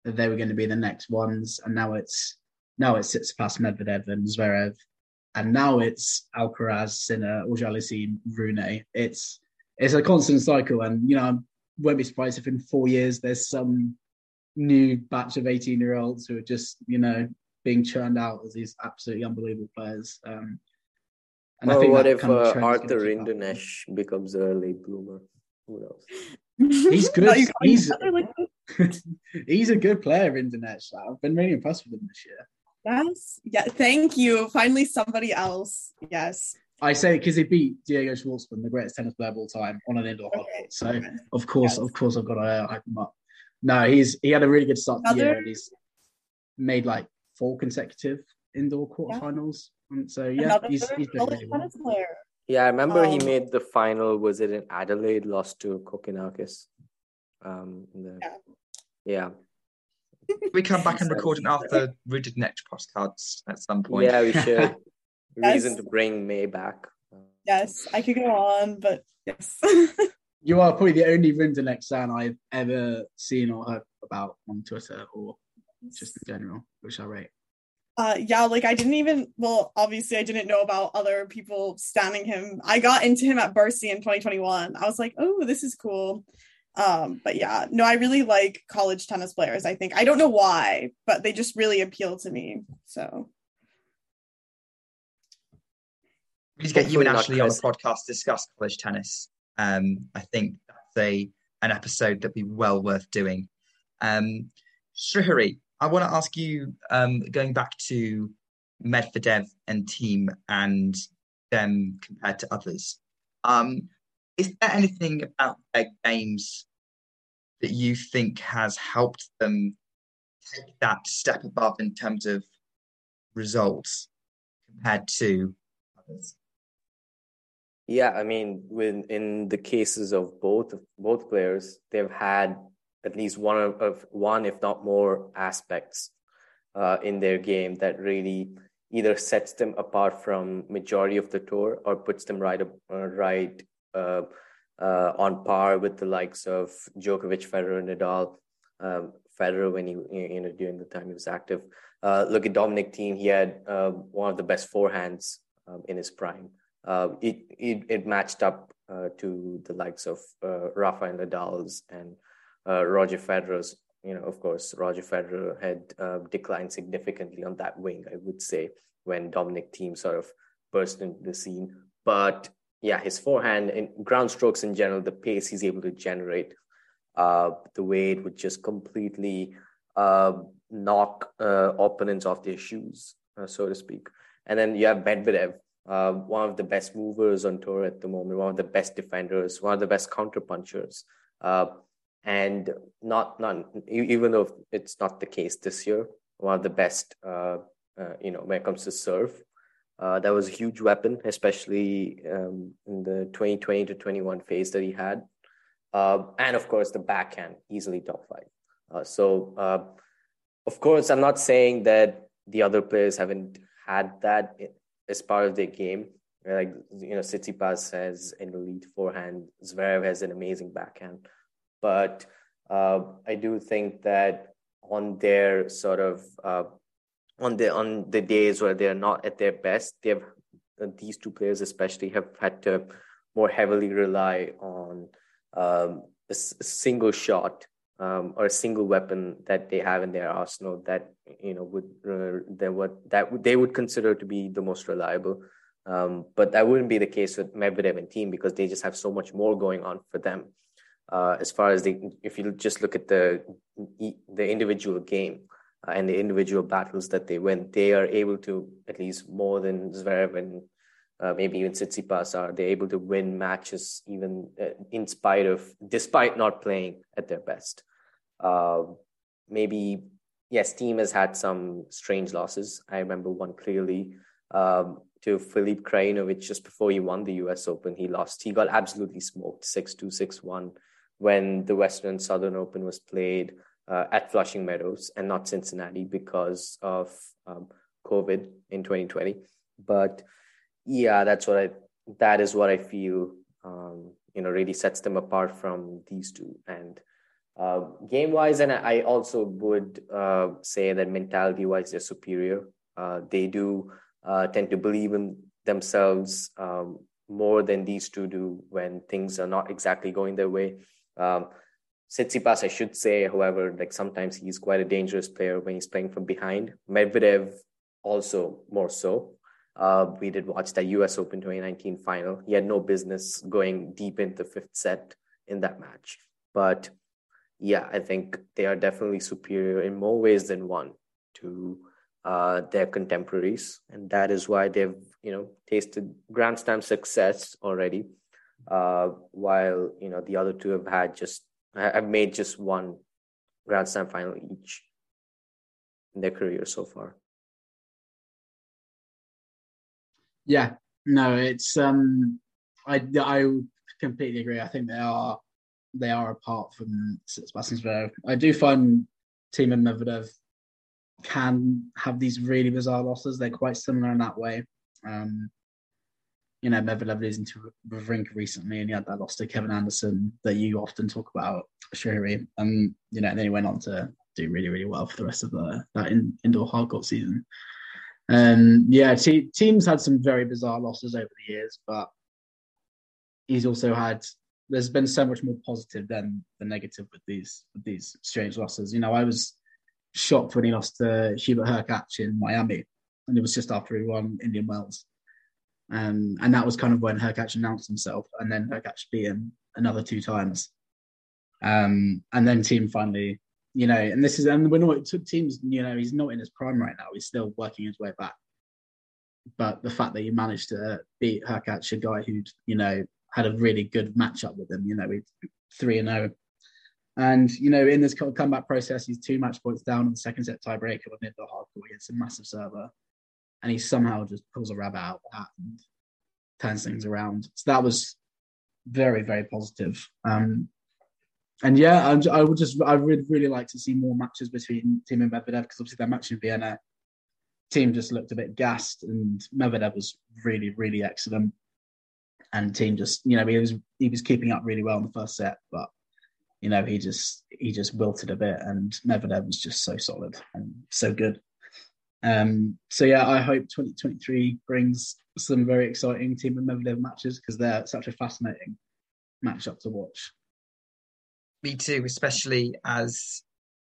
that they were going to be the next ones, and now it's now it's Tsitsipas Medvedev and Zverev, and now it's Alcaraz, Sinner, Auger-Aliassime, Rune. It's it's a constant cycle, and you know, I won't be surprised if in four years there's some new batch of 18 year olds who are just you know being churned out as these absolutely unbelievable players. Um, and or what if uh, Arthur Rinderknech becomes a late bloomer? Who knows? He's [laughs] good. he's, [laughs] he's a good player, Rinderknech. I've been really impressed with him this year. Yes. Yeah. Thank you. Finally, somebody else. Yes. I say because he beat Diego Schwartzman, the greatest tennis player of all time, on an indoor okay. court. So of course, yes. of course, I've got to uh, hype him up. No, he's he had a really good start Another... to the year, and he's made like four consecutive indoor quarterfinals. Yeah. And so yeah, Another he's he's been really well. player. Yeah, I remember um, he made the final. Was it in Adelaide? Lost to Kokkinakis. Um, the, yeah. yeah. we come back and record an Arthur Rinderknech postcards at some point. Yeah, we should. [laughs] reason to bring May back. Yes, I could go on, but yes. [laughs] you are probably the only Rinderknech fan I've ever seen or heard about on Twitter or just in general, which I rate. Uh, yeah, like I didn't even, well, obviously I didn't know about other people standing him. I got into him at Bercy in 2021. I was like, oh, this is cool. Um, but yeah, no, I really like college tennis players. I think I don't know why, but they just really appeal to me. So We need to get you and Ashley on the podcast to discuss college tennis. Um, I think that's a an episode that'd be well worth doing. Um, Srihari, I want to ask you, um, going back to Medvedev and Thiem and them compared to others. Um, is there anything about their games that you think has helped them take that step above in terms of results compared to others? Yeah, I mean, when in the cases of both both players, they've had at least one of, of one, if not more, aspects uh, in their game that really either sets them apart from majority of the tour or puts them right uh, right uh, uh, on par with the likes of Djokovic, Federer, Nadal. Um, Federer when he you know during the time he was active. Uh, look at Dominic Thiem; he had uh, one of the best forehands um, in his prime. Uh, it, it, it matched up to the likes of Rafael Nadal's and Roger Federer's you know, of course, Roger Federer had uh, declined significantly on that wing, I would say, when Dominic Thiem sort of burst into the scene. But yeah, his forehand and ground strokes in general, the pace he's able to generate, uh, the way it would just completely uh, knock uh, opponents off their shoes, uh, so to speak. And then you have Medvedev, uh, one of the best movers on tour at the moment, one of the best defenders, one of the best counterpunchers. Uh, and not not even though it's not the case this year, one of the best, uh, uh, you know, when it comes to serve. Uh, that was a huge weapon, especially um, in the 2020 to 21 phase that he had. Uh, and of course, the backhand, easily top five. So, of course, I'm not saying that the other players haven't had that as part of their game. Like, you know, Tsitsipas has an elite forehand, Zverev has an amazing backhand. But uh, I do think that on their sort of uh, on the on the days where they're not at their best, they've these two players especially have had to more heavily rely on um, a, a, single shot um, or a single weapon that they have in their arsenal that you know would uh, that what that they would consider to be the most reliable. Um, but that wouldn't be the case with Medvedev and Thiem because they just have so much more going on for them uh, as far as the if you just look at the the individual game uh, and the individual battles that they win, they are able to at least more than Zverev and uh, maybe even Tsitsipas are. They're able to win matches even uh, in spite of despite not playing at their best. Uh, maybe yes, Thiem has had some strange losses. I remember one clearly. Um, to Filip Krajinovic just before he won the US Open. He lost. He got absolutely smoked 6 2, 6 1 when the Western Southern Open was played uh, at Flushing Meadows and not Cincinnati because of um, COVID in 2020. But yeah, that's what I that is what I feel um, you know really sets them apart from these two. And uh, game wise, and I also would uh, say that mentality wise, they're superior. Uh, they do uh, tend to believe in themselves um, more than these two do when things are not exactly going their way. Um, I should say, however, like sometimes he's quite a dangerous player when he's playing from behind. Medvedev also more so. Uh, we did watch that US Open 2019 final. He had no business going deep into the fifth set in that match. But yeah, I think they are definitely superior in more ways than one to uh, their contemporaries. And that is why they've, you know, tasted Grand Slam success already uh, while you know the other two have had just have made just one Grand Slam final each in their career so far. Yeah, no, it's um, I I completely agree. I think they are they are apart from Sebastian I do find Thiem and Medvedev can have these really bizarre losses. They're quite similar in that way. Um, you know, Medvedev losing to Wawrinka recently, and he had that loss to Kevin Anderson that you often talk about, Shuri. And, you know, then he went on to do really, really well for the rest of the that in, indoor hardcourt season. And yeah, t- Thiem's had some very bizarre losses over the years, but he's also had there's been so much more positive than the negative with these with these strange losses. You know, I was shocked when he lost to Hubert Hurkacz in Miami, and it was just after he won Indian Wells. Um, and that was kind of when Hurkacz announced himself, and then Hurkacz beat him another two times. Um, and then Thiem finally, you know, and this is, and we're not, took teams. you know, he's not in his prime right now. He's still working his way back. But the fact that he managed to beat Hurkacz, a guy who'd, you know, had a really good matchup with them. You know, we three and zero, and you know in this comeback process, he's two match points down on the second set tiebreaker with Nick Hardcore against a massive server, and he somehow just pulls a rabbit out and turns things around. So that was very very positive. Um, and yeah, I'm, i would just I would really like to see more matches between Thiem and Medvedev because obviously that match in Vienna, Thiem just looked a bit gassed and Medvedev was really really excellent, and Thiem just you know he was he was keeping up really well in the first set, but you know he just he just wilted a bit, and Medvedev was just so solid and so good. Um, so yeah, I hope 2023 brings some very exciting Thiem and Medvedev matches because they're such a fascinating matchup to watch. Me too, especially as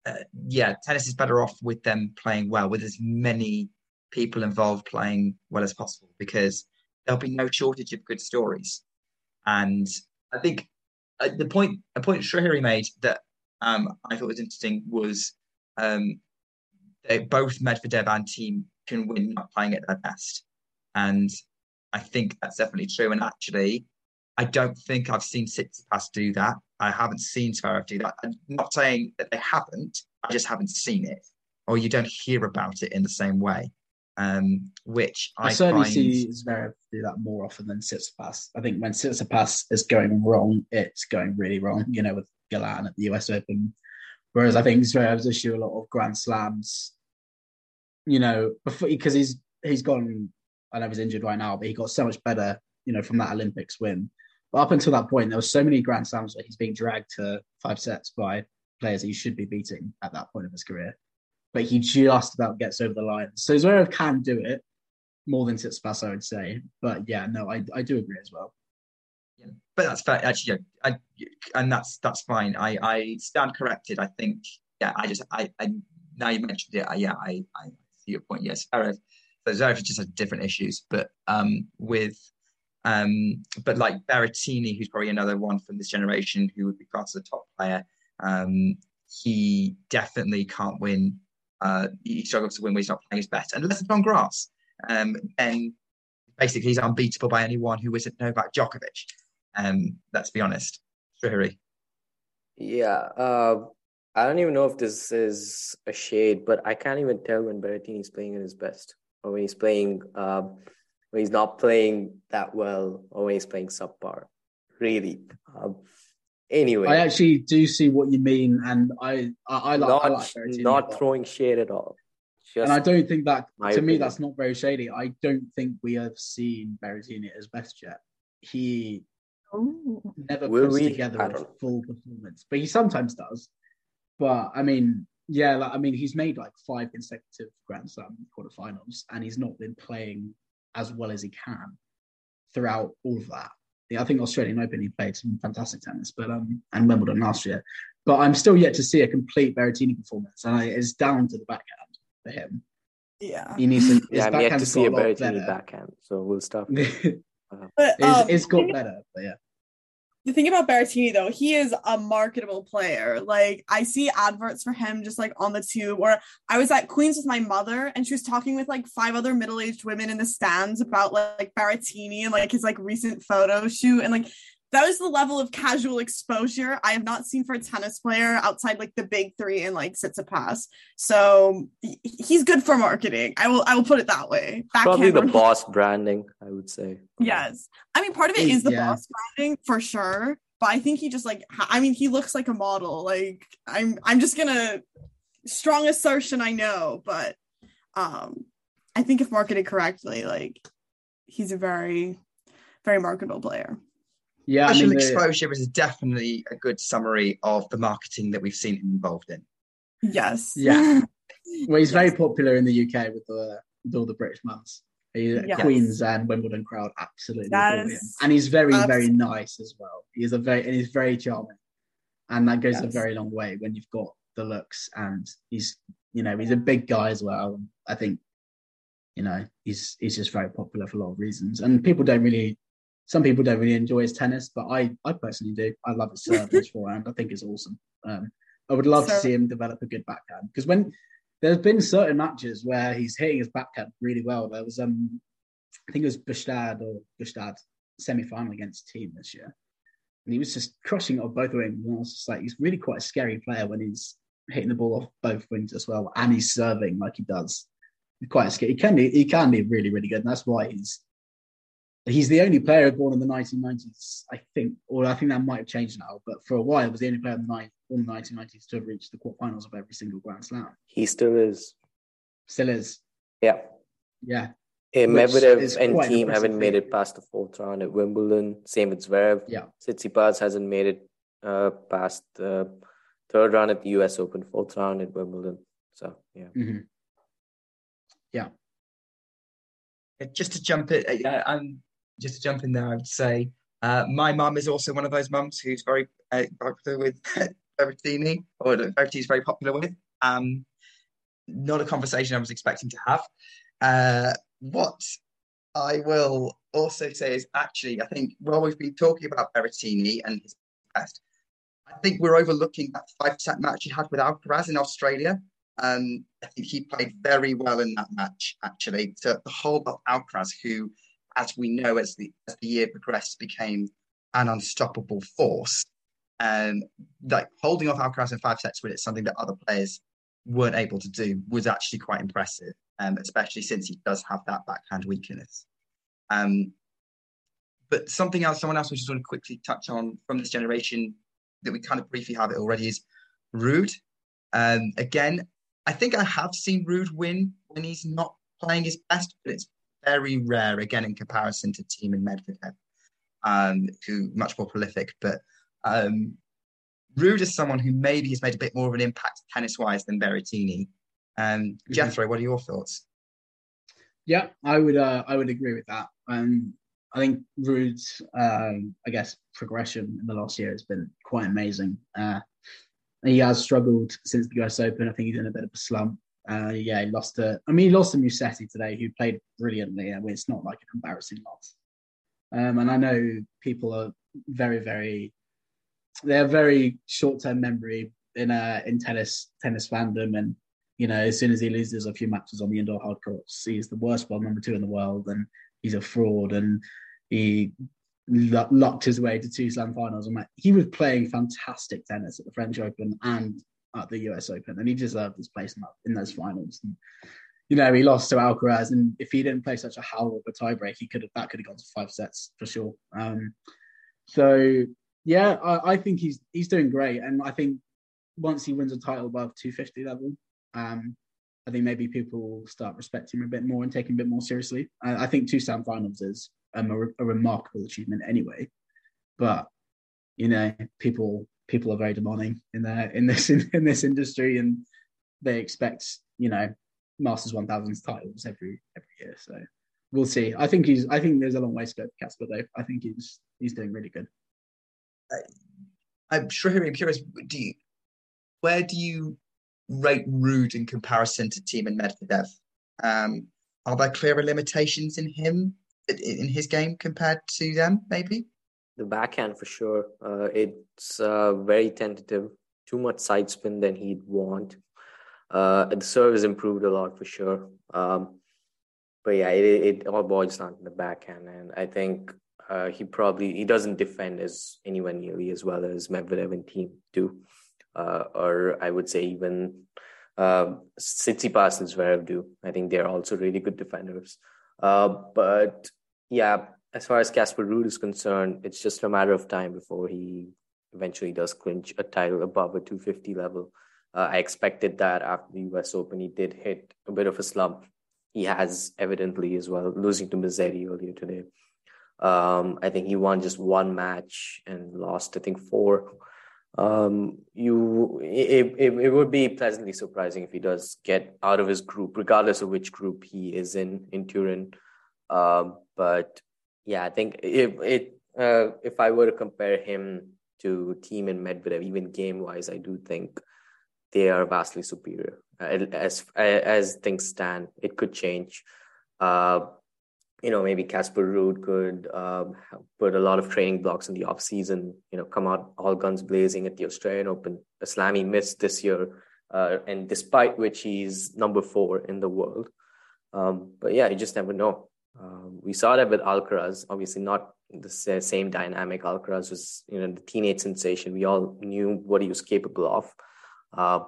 uh, yeah, tennis is better off with them playing well, with as many people involved playing well as possible, because there'll be no shortage of good stories. And I think uh, the point a point Srihari made that um, I thought was interesting was um, they both Medvedev and Thiem can win not playing at their best, and I think that's definitely true. And actually, I don't think I've seen Tsitsipas do that. I haven't seen Zverev do that. I'm not saying that they haven't. I just haven't seen it, or you don't hear about it in the same way. Um, which I, I certainly find... see Zverev do that more often than Tsitsipas. I think when Tsitsipas is going wrong, it's going really wrong. You know, with Galan at the US Open, whereas I think Zverev's issue a lot of Grand Slams. You know, because he's he's gone. I know he's injured right now, but he got so much better. You know, from that Olympics win but up until that point, there were so many Grand Slams where he's being dragged to five sets by players that he should be beating at that point of his career. But he just about gets over the line. So Zverev can do it more than Tsitsipas, I would say. But yeah, no, I, I do agree as well. Yeah, but that's fair. Actually, yeah, I, and that's that's fine. I, I stand corrected. I think, yeah, I just, I, I now you mentioned it. I, yeah, I, I see your point. Yes, Zverev, so Zverev just has different issues, but um, with um, but like Berrettini, who's probably another one from this generation who would be classed as a top player, um, he definitely can't win. Uh, he struggles to win when he's not playing his best, And Unless it's on grass. Um, and basically, he's unbeatable by anyone who isn't Novak Djokovic. Um, let's be honest, Srihari. Yeah, uh, I don't even know if this is a shade, but I can't even tell when Berrettini's playing at his best or when he's playing. Uh, when he's not playing that well or when he's playing subpar. Really. Um, anyway, I actually do see what you mean, and I I, I like not, I like not throwing shade at all. Just and I don't think that to opinion. me that's not very shady. I don't think we have seen Berrettini at his best yet. He Ooh. never Will puts we? together I a don't- full performance, but he sometimes does. But I mean, yeah, like, I mean, he's made like five consecutive Grand Slam quarterfinals, and he's not been playing as well as he can throughout all of that. Yeah, I think Australian Open he played some fantastic tennis, but um, and Wimbledon last year. But I'm still yet to see a complete Berrettini performance, and I, it's down to the backhand for him. Yeah. He needs to. [laughs] His yeah, I'm yet to see a got Berrettini better. backhand, so we'll stop. [laughs] it's, But um, it's the got thing- better, but yeah. The thing about Berrettini though, he is a marketable player. Like I see adverts for him just like on the tube. Or I was at Queens with my mother, and she was talking with like five other middle-aged women in the stands about like, like Berrettini and like his like recent photo shoot, and like that was the level of casual exposure I have not seen for a tennis player outside like the big three and like Tsitsipas. So he's good for marketing. I will I will put it that way. Probably the boss branding, I would say. Yes. I mean, part of it is the yeah. boss branding for sure. But I think he just like, I mean, he looks like a model. Like, I'm, I'm just gonna strong assertion. I know, but um, I think if marketed correctly, like, he's a very, very marketable player. Yeah, I Special mean, the- exposure is definitely a good summary of the marketing that we've seen him involved in. Yes. Yeah. [laughs] well, he's very popular in the UK with the with all the British mums. He, uh, Yes. Queens and Wimbledon crowd absolutely adore him, and he's very very nice as well. He's a very and he's very charming, and that goes a very long way when you've got the looks and he's you know he's a big guy as well. I think you know he's he's just very popular for a lot of reasons, and people don't really. Some people don't really enjoy his tennis, but I, I personally do. I love his serve, his [laughs] forehand. I think it's awesome. Um, I would love to see him develop a good backhand because when there's been certain matches where he's hitting his backhand really well. There was um, I think it was Båstad or Bustad semi final against team this year, and he was just crushing it off both wings. And I was just like, he's really quite a scary player when he's hitting the ball off both wings as well, and he's serving like he does. He's quite scary. He can be, he can be really, really good, and that's why he's he's the only player born in the 1990s, I think, or I think that might have changed now, but for a while, he was the only player in the, ni- in the 1990s to have reached the quarterfinals of every single Grand Slam. He still is. Still is. Yeah. Yeah. Hey, Medvedev and Thiem haven't made it past the fourth round at Wimbledon. Same with Zverev. Yeah. Tsitsipas hasn't made it uh, past the third round at the U.S. Open, fourth round at Wimbledon. So yeah, hmm Uh, just to jump in, uh, I'm just to jump in there. I'd say uh, my mum is also one of those mums who's very uh, popular with [laughs] Berrettini, or Berrettini is very popular with. Um, not a conversation I was expecting to have. Uh, what I will also say is actually, I think while we've been talking about Berrettini and his best, I think we're overlooking that five set match he had with Alcaraz in Australia. Um, I think he played very well in that match, actually, to the whole of Alcaraz, who, as we know, as the as the year progressed, became an unstoppable force. Um, like holding off Alcaraz in five sets when it's something that other players weren't able to do was actually quite impressive, um, especially since he does have that backhand weakness. Um, but something else, someone else we just want to quickly touch on from this generation that we kind of briefly have it already is Ruud. Um, again, I think I have seen Ruud win when he's not playing his best, but it's very rare again in comparison to Thiem and Medvedev, um, who much more prolific. But um, Ruud is someone who maybe has made a bit more of an impact tennis wise than Berrettini. Um, Jethro, what are your thoughts? Yeah, I would. Uh, I would agree with that. Um, I think Ruud's, um, I guess, progression in the last year has been quite amazing. Uh, he has struggled since the US Open. I think he's in a bit of a slump. Uh, yeah, he lost to. I mean, he lost to Musetti today, who played brilliantly. I mean, it's not like an embarrassing loss. Um, and I know people are very, very. They're very short-term memory in uh, in tennis tennis fandom, and you know, as soon as he loses a few matches on the indoor hard courts, he's the worst world number two in the world, and he's a fraud, and he lucked his way to two slam finals. And like, he was playing fantastic tennis at the French Open and at the US Open, and he deserved his place in, in those finals. And, you know, he lost to Alcaraz, and if he didn't play such a howl of a tiebreak, he could have that could have gone to five sets for sure. Um, so yeah, I, I think he's he's doing great, and I think once he wins a title above 250 level, um, I think maybe people will start respecting him a bit more and taking him a bit more seriously. I, I think two Slam finals is um, a, a remarkable achievement anyway, but you know, people people are very demanding in their in this in, in this industry, and they expect you know Masters 1000s titles every every year. So we'll see. I think he's. I think there's a long way to go for Casper though. I think he's he's doing really good. I'm sure here. I'm curious. Do you, where do you rate Ruud in comparison to Thiem and Medvedev? Um, are there clearer limitations in him in his game compared to them? Maybe. The backhand for sure. Uh, it's uh, very tentative. Too much side spin than he'd want. Uh, the serve has improved a lot for sure. Um, but yeah, it, it all boils down to the backhand, and I think uh, he probably he doesn't defend as anywhere nearly as well as Medvedev and Thiem do, uh, or I would say even uh, Tsitsipas and Zverev do. I think they're also really good defenders. Uh, but yeah, as far as Casper Ruud is concerned, it's just a matter of time before he eventually does clinch a title above a 250 level. Uh, I expected that after the US Open. He did hit a bit of a slump. He has evidently as well, losing to Musetti earlier today. Um, I think he won just one match and lost, I think, four. Um, you, it, it, it would be pleasantly surprising if he does get out of his group, regardless of which group he is in in Turin. Um, but yeah, I think if it uh, if I were to compare him to Thiem and Medvedev, even game wise, I do think they are vastly superior. Uh, as as things stand, it could change. Uh, you know, maybe Casper Ruud could um, put a lot of training blocks in the off season. You know, come out all guns blazing at the Australian Open. A slam he missed this year, uh, and despite which he's number four in the world. Um, but yeah, you just never know. Um, we saw that with Alcaraz, obviously not the same dynamic. Alcaraz was, you know, the teenage sensation. We all knew what he was capable of. Uh,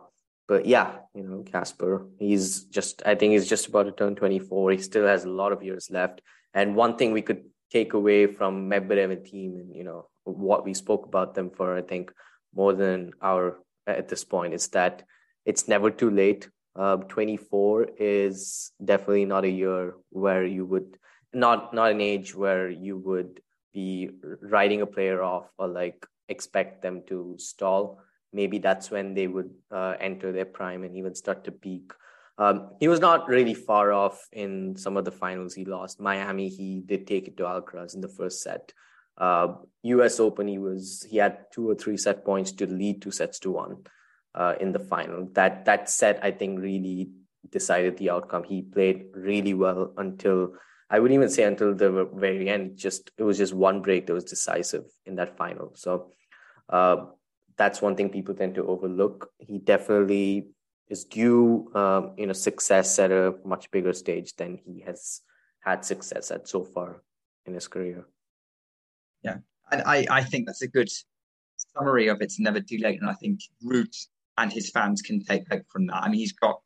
but yeah, you know, Casper, he's just, I think he's just about to turn 24. He still has a lot of years left. And one thing we could take away from Medvedev and Thiem and, you know, what we spoke about them for, I think, more than hour at this point is that it's never too late. Uh, 24 is definitely not a year where you would not not an age where you would be writing a player off or like expect them to stall. Maybe that's when they would uh, enter their prime and even start to peak. Um, he was not really far off in some of the finals he lost. Miami, he did take it to Alcaraz in the first set. Uh, U.S. Open, he was he had two or three set points to lead two sets to one uh, in the final. That that set, I think, really decided the outcome. He played really well until I would even say until the very end. Just it was just one break that was decisive in that final. So uh, that's one thing people tend to overlook. He definitely is due, um, you know, success at a much bigger stage than he has had success at so far in his career. Yeah, and I, I think that's a good summary of it's never too late. And I think Ruud and his fans can take hope from that. I mean, he's got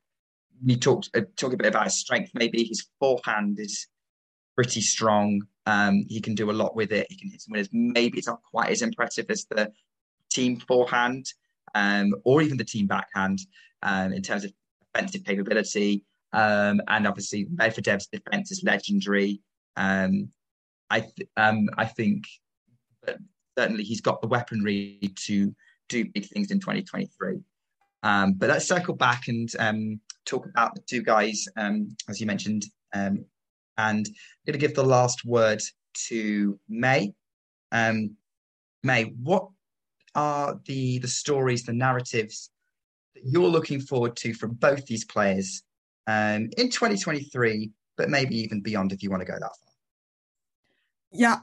we talked uh, talk a bit about his strength. Maybe his forehand is pretty strong. Um, he can do a lot with it. He can hit some winners. Maybe it's not quite as impressive as the Thiem forehand um, or even the Thiem backhand um, in terms of offensive capability. Um, and obviously, Medvedev's defense is legendary. Um, I th- um, I think certainly he's got the weaponry to do big things in 2023. Um, but let's circle back and um, talk about the two guys, um, as you mentioned. Um, and I'm going to give the last word to May. Um, May, what are the the stories, the narratives that you're looking forward to from both these players um, in 2023, but maybe even beyond if you want to go that far? Yeah.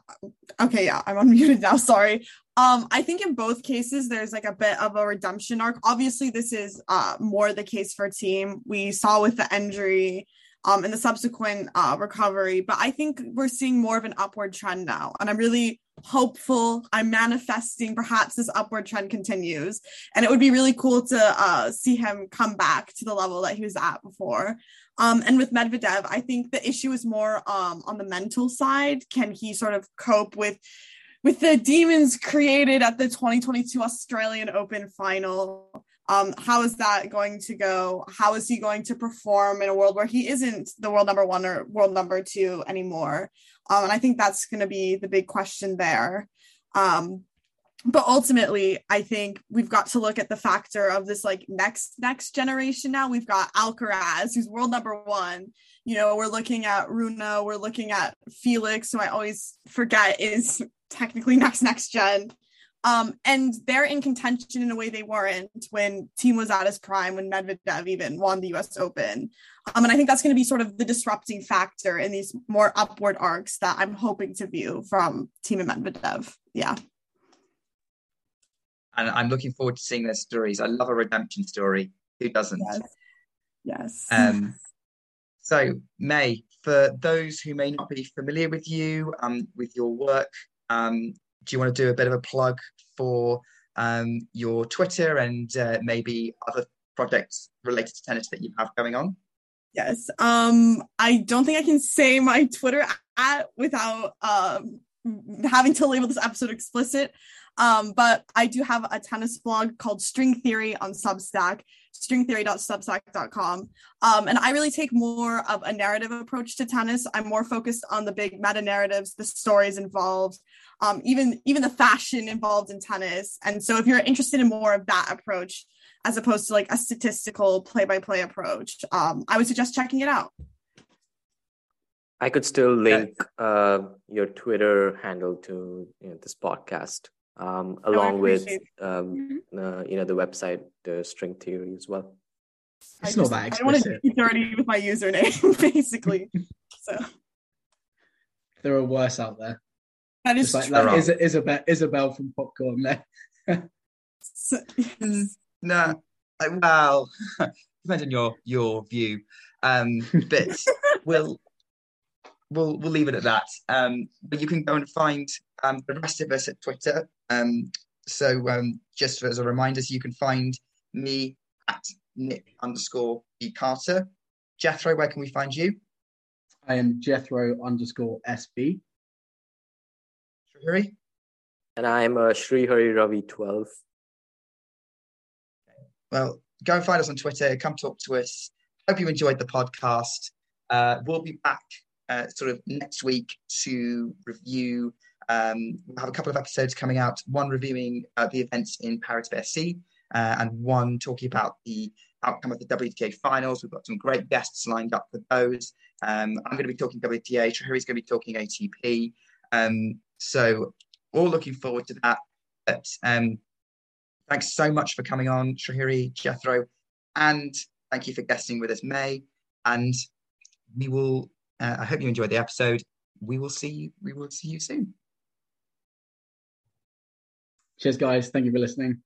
Okay. Yeah. I'm [laughs] unmuted now. Sorry. Um, I think in both cases there's like a bit of a redemption arc. Obviously, this is uh more the case for Thiem. We saw with the injury um and the subsequent uh recovery, but I think we're seeing more of an upward trend now. And I'm really hopeful. I'm manifesting perhaps this upward trend continues. And it would be really cool to uh see him come back to the level that he was at before. Um, and with Medvedev, I think the issue is more um, on the mental side. Can he sort of cope with with the demons created at the 2022 Australian Open final? Um, how is that going to go? How is he going to perform in a world where he isn't the world number one or world number two anymore? Um, and I think that's going to be the big question there. Um, but ultimately i think we've got to look at the factor of this like next next generation now. We've got alcaraz who's world number one. You know we're looking at rune we're looking at felix who i always forget is technically next next gen um, and they're in contention in a way they weren't when Thiem was at his prime when medvedev even won the us open um, and i think that's going to be sort of the disrupting factor in these more upward arcs that i'm hoping to view from Thiem and medvedev yeah and I'm looking forward to seeing their stories. I love a redemption story. Who doesn't? Yes. yes. Um, so, May, for those who may not be familiar with you, um, with your work, um, do you want to do a bit of a plug for um, your Twitter and uh, maybe other projects related to tennis that you have going on? Yes. Um, I don't think I can say my Twitter at without um, having to label this episode explicit. Um, but I do have a tennis blog called String Theory on Substack, stringtheory.substack.com. Um, and I really take more of a narrative approach to tennis. I'm more focused on the big meta narratives, the stories involved, um, even even the fashion involved in tennis. And so if you're interested in more of that approach, as opposed to like a statistical play-by-play approach, um, I would suggest checking it out. I could still link uh, your Twitter handle to you know, this podcast um, along with um, mm-hmm. uh, you know the website, the string theory as well. It's I not just, that explicit. I want to be dirty with my username, [laughs] basically. so there are worse out there. That is like, like Is- Isabel, Isabel from Popcorn there. so, yes. No, well, depends on your your view. Um, but [laughs] we'll we'll we'll leave it at that. Um, but you can go and find um, the rest of us at Twitter. Um, so um, just as a reminder, so you can find me at Nick underscore B Carter. Jethro, where can we find you? I am Jethro underscore SB. Srihari? And I'm uh, Sri Hari Ravi 12. Well, go and find us on Twitter. Come talk to us. Hope you enjoyed the podcast. Uh, we'll be back uh, sort of next week to review. Um, we'll have a couple of episodes coming out. One reviewing uh, the events in Paris BSC, uh, and one talking about the outcome of the WTA finals. We've got some great guests lined up for those. Um, I'm going to be talking WTA. Srihari's going to be talking ATP. Um, so, all looking forward to that. But um, thanks so much for coming on, Srihari, Jethro, and thank you for guesting with us, May. And we will. Uh, I hope you enjoyed the episode. We will see you. We will see you soon. Cheers, guys. Thank you for listening.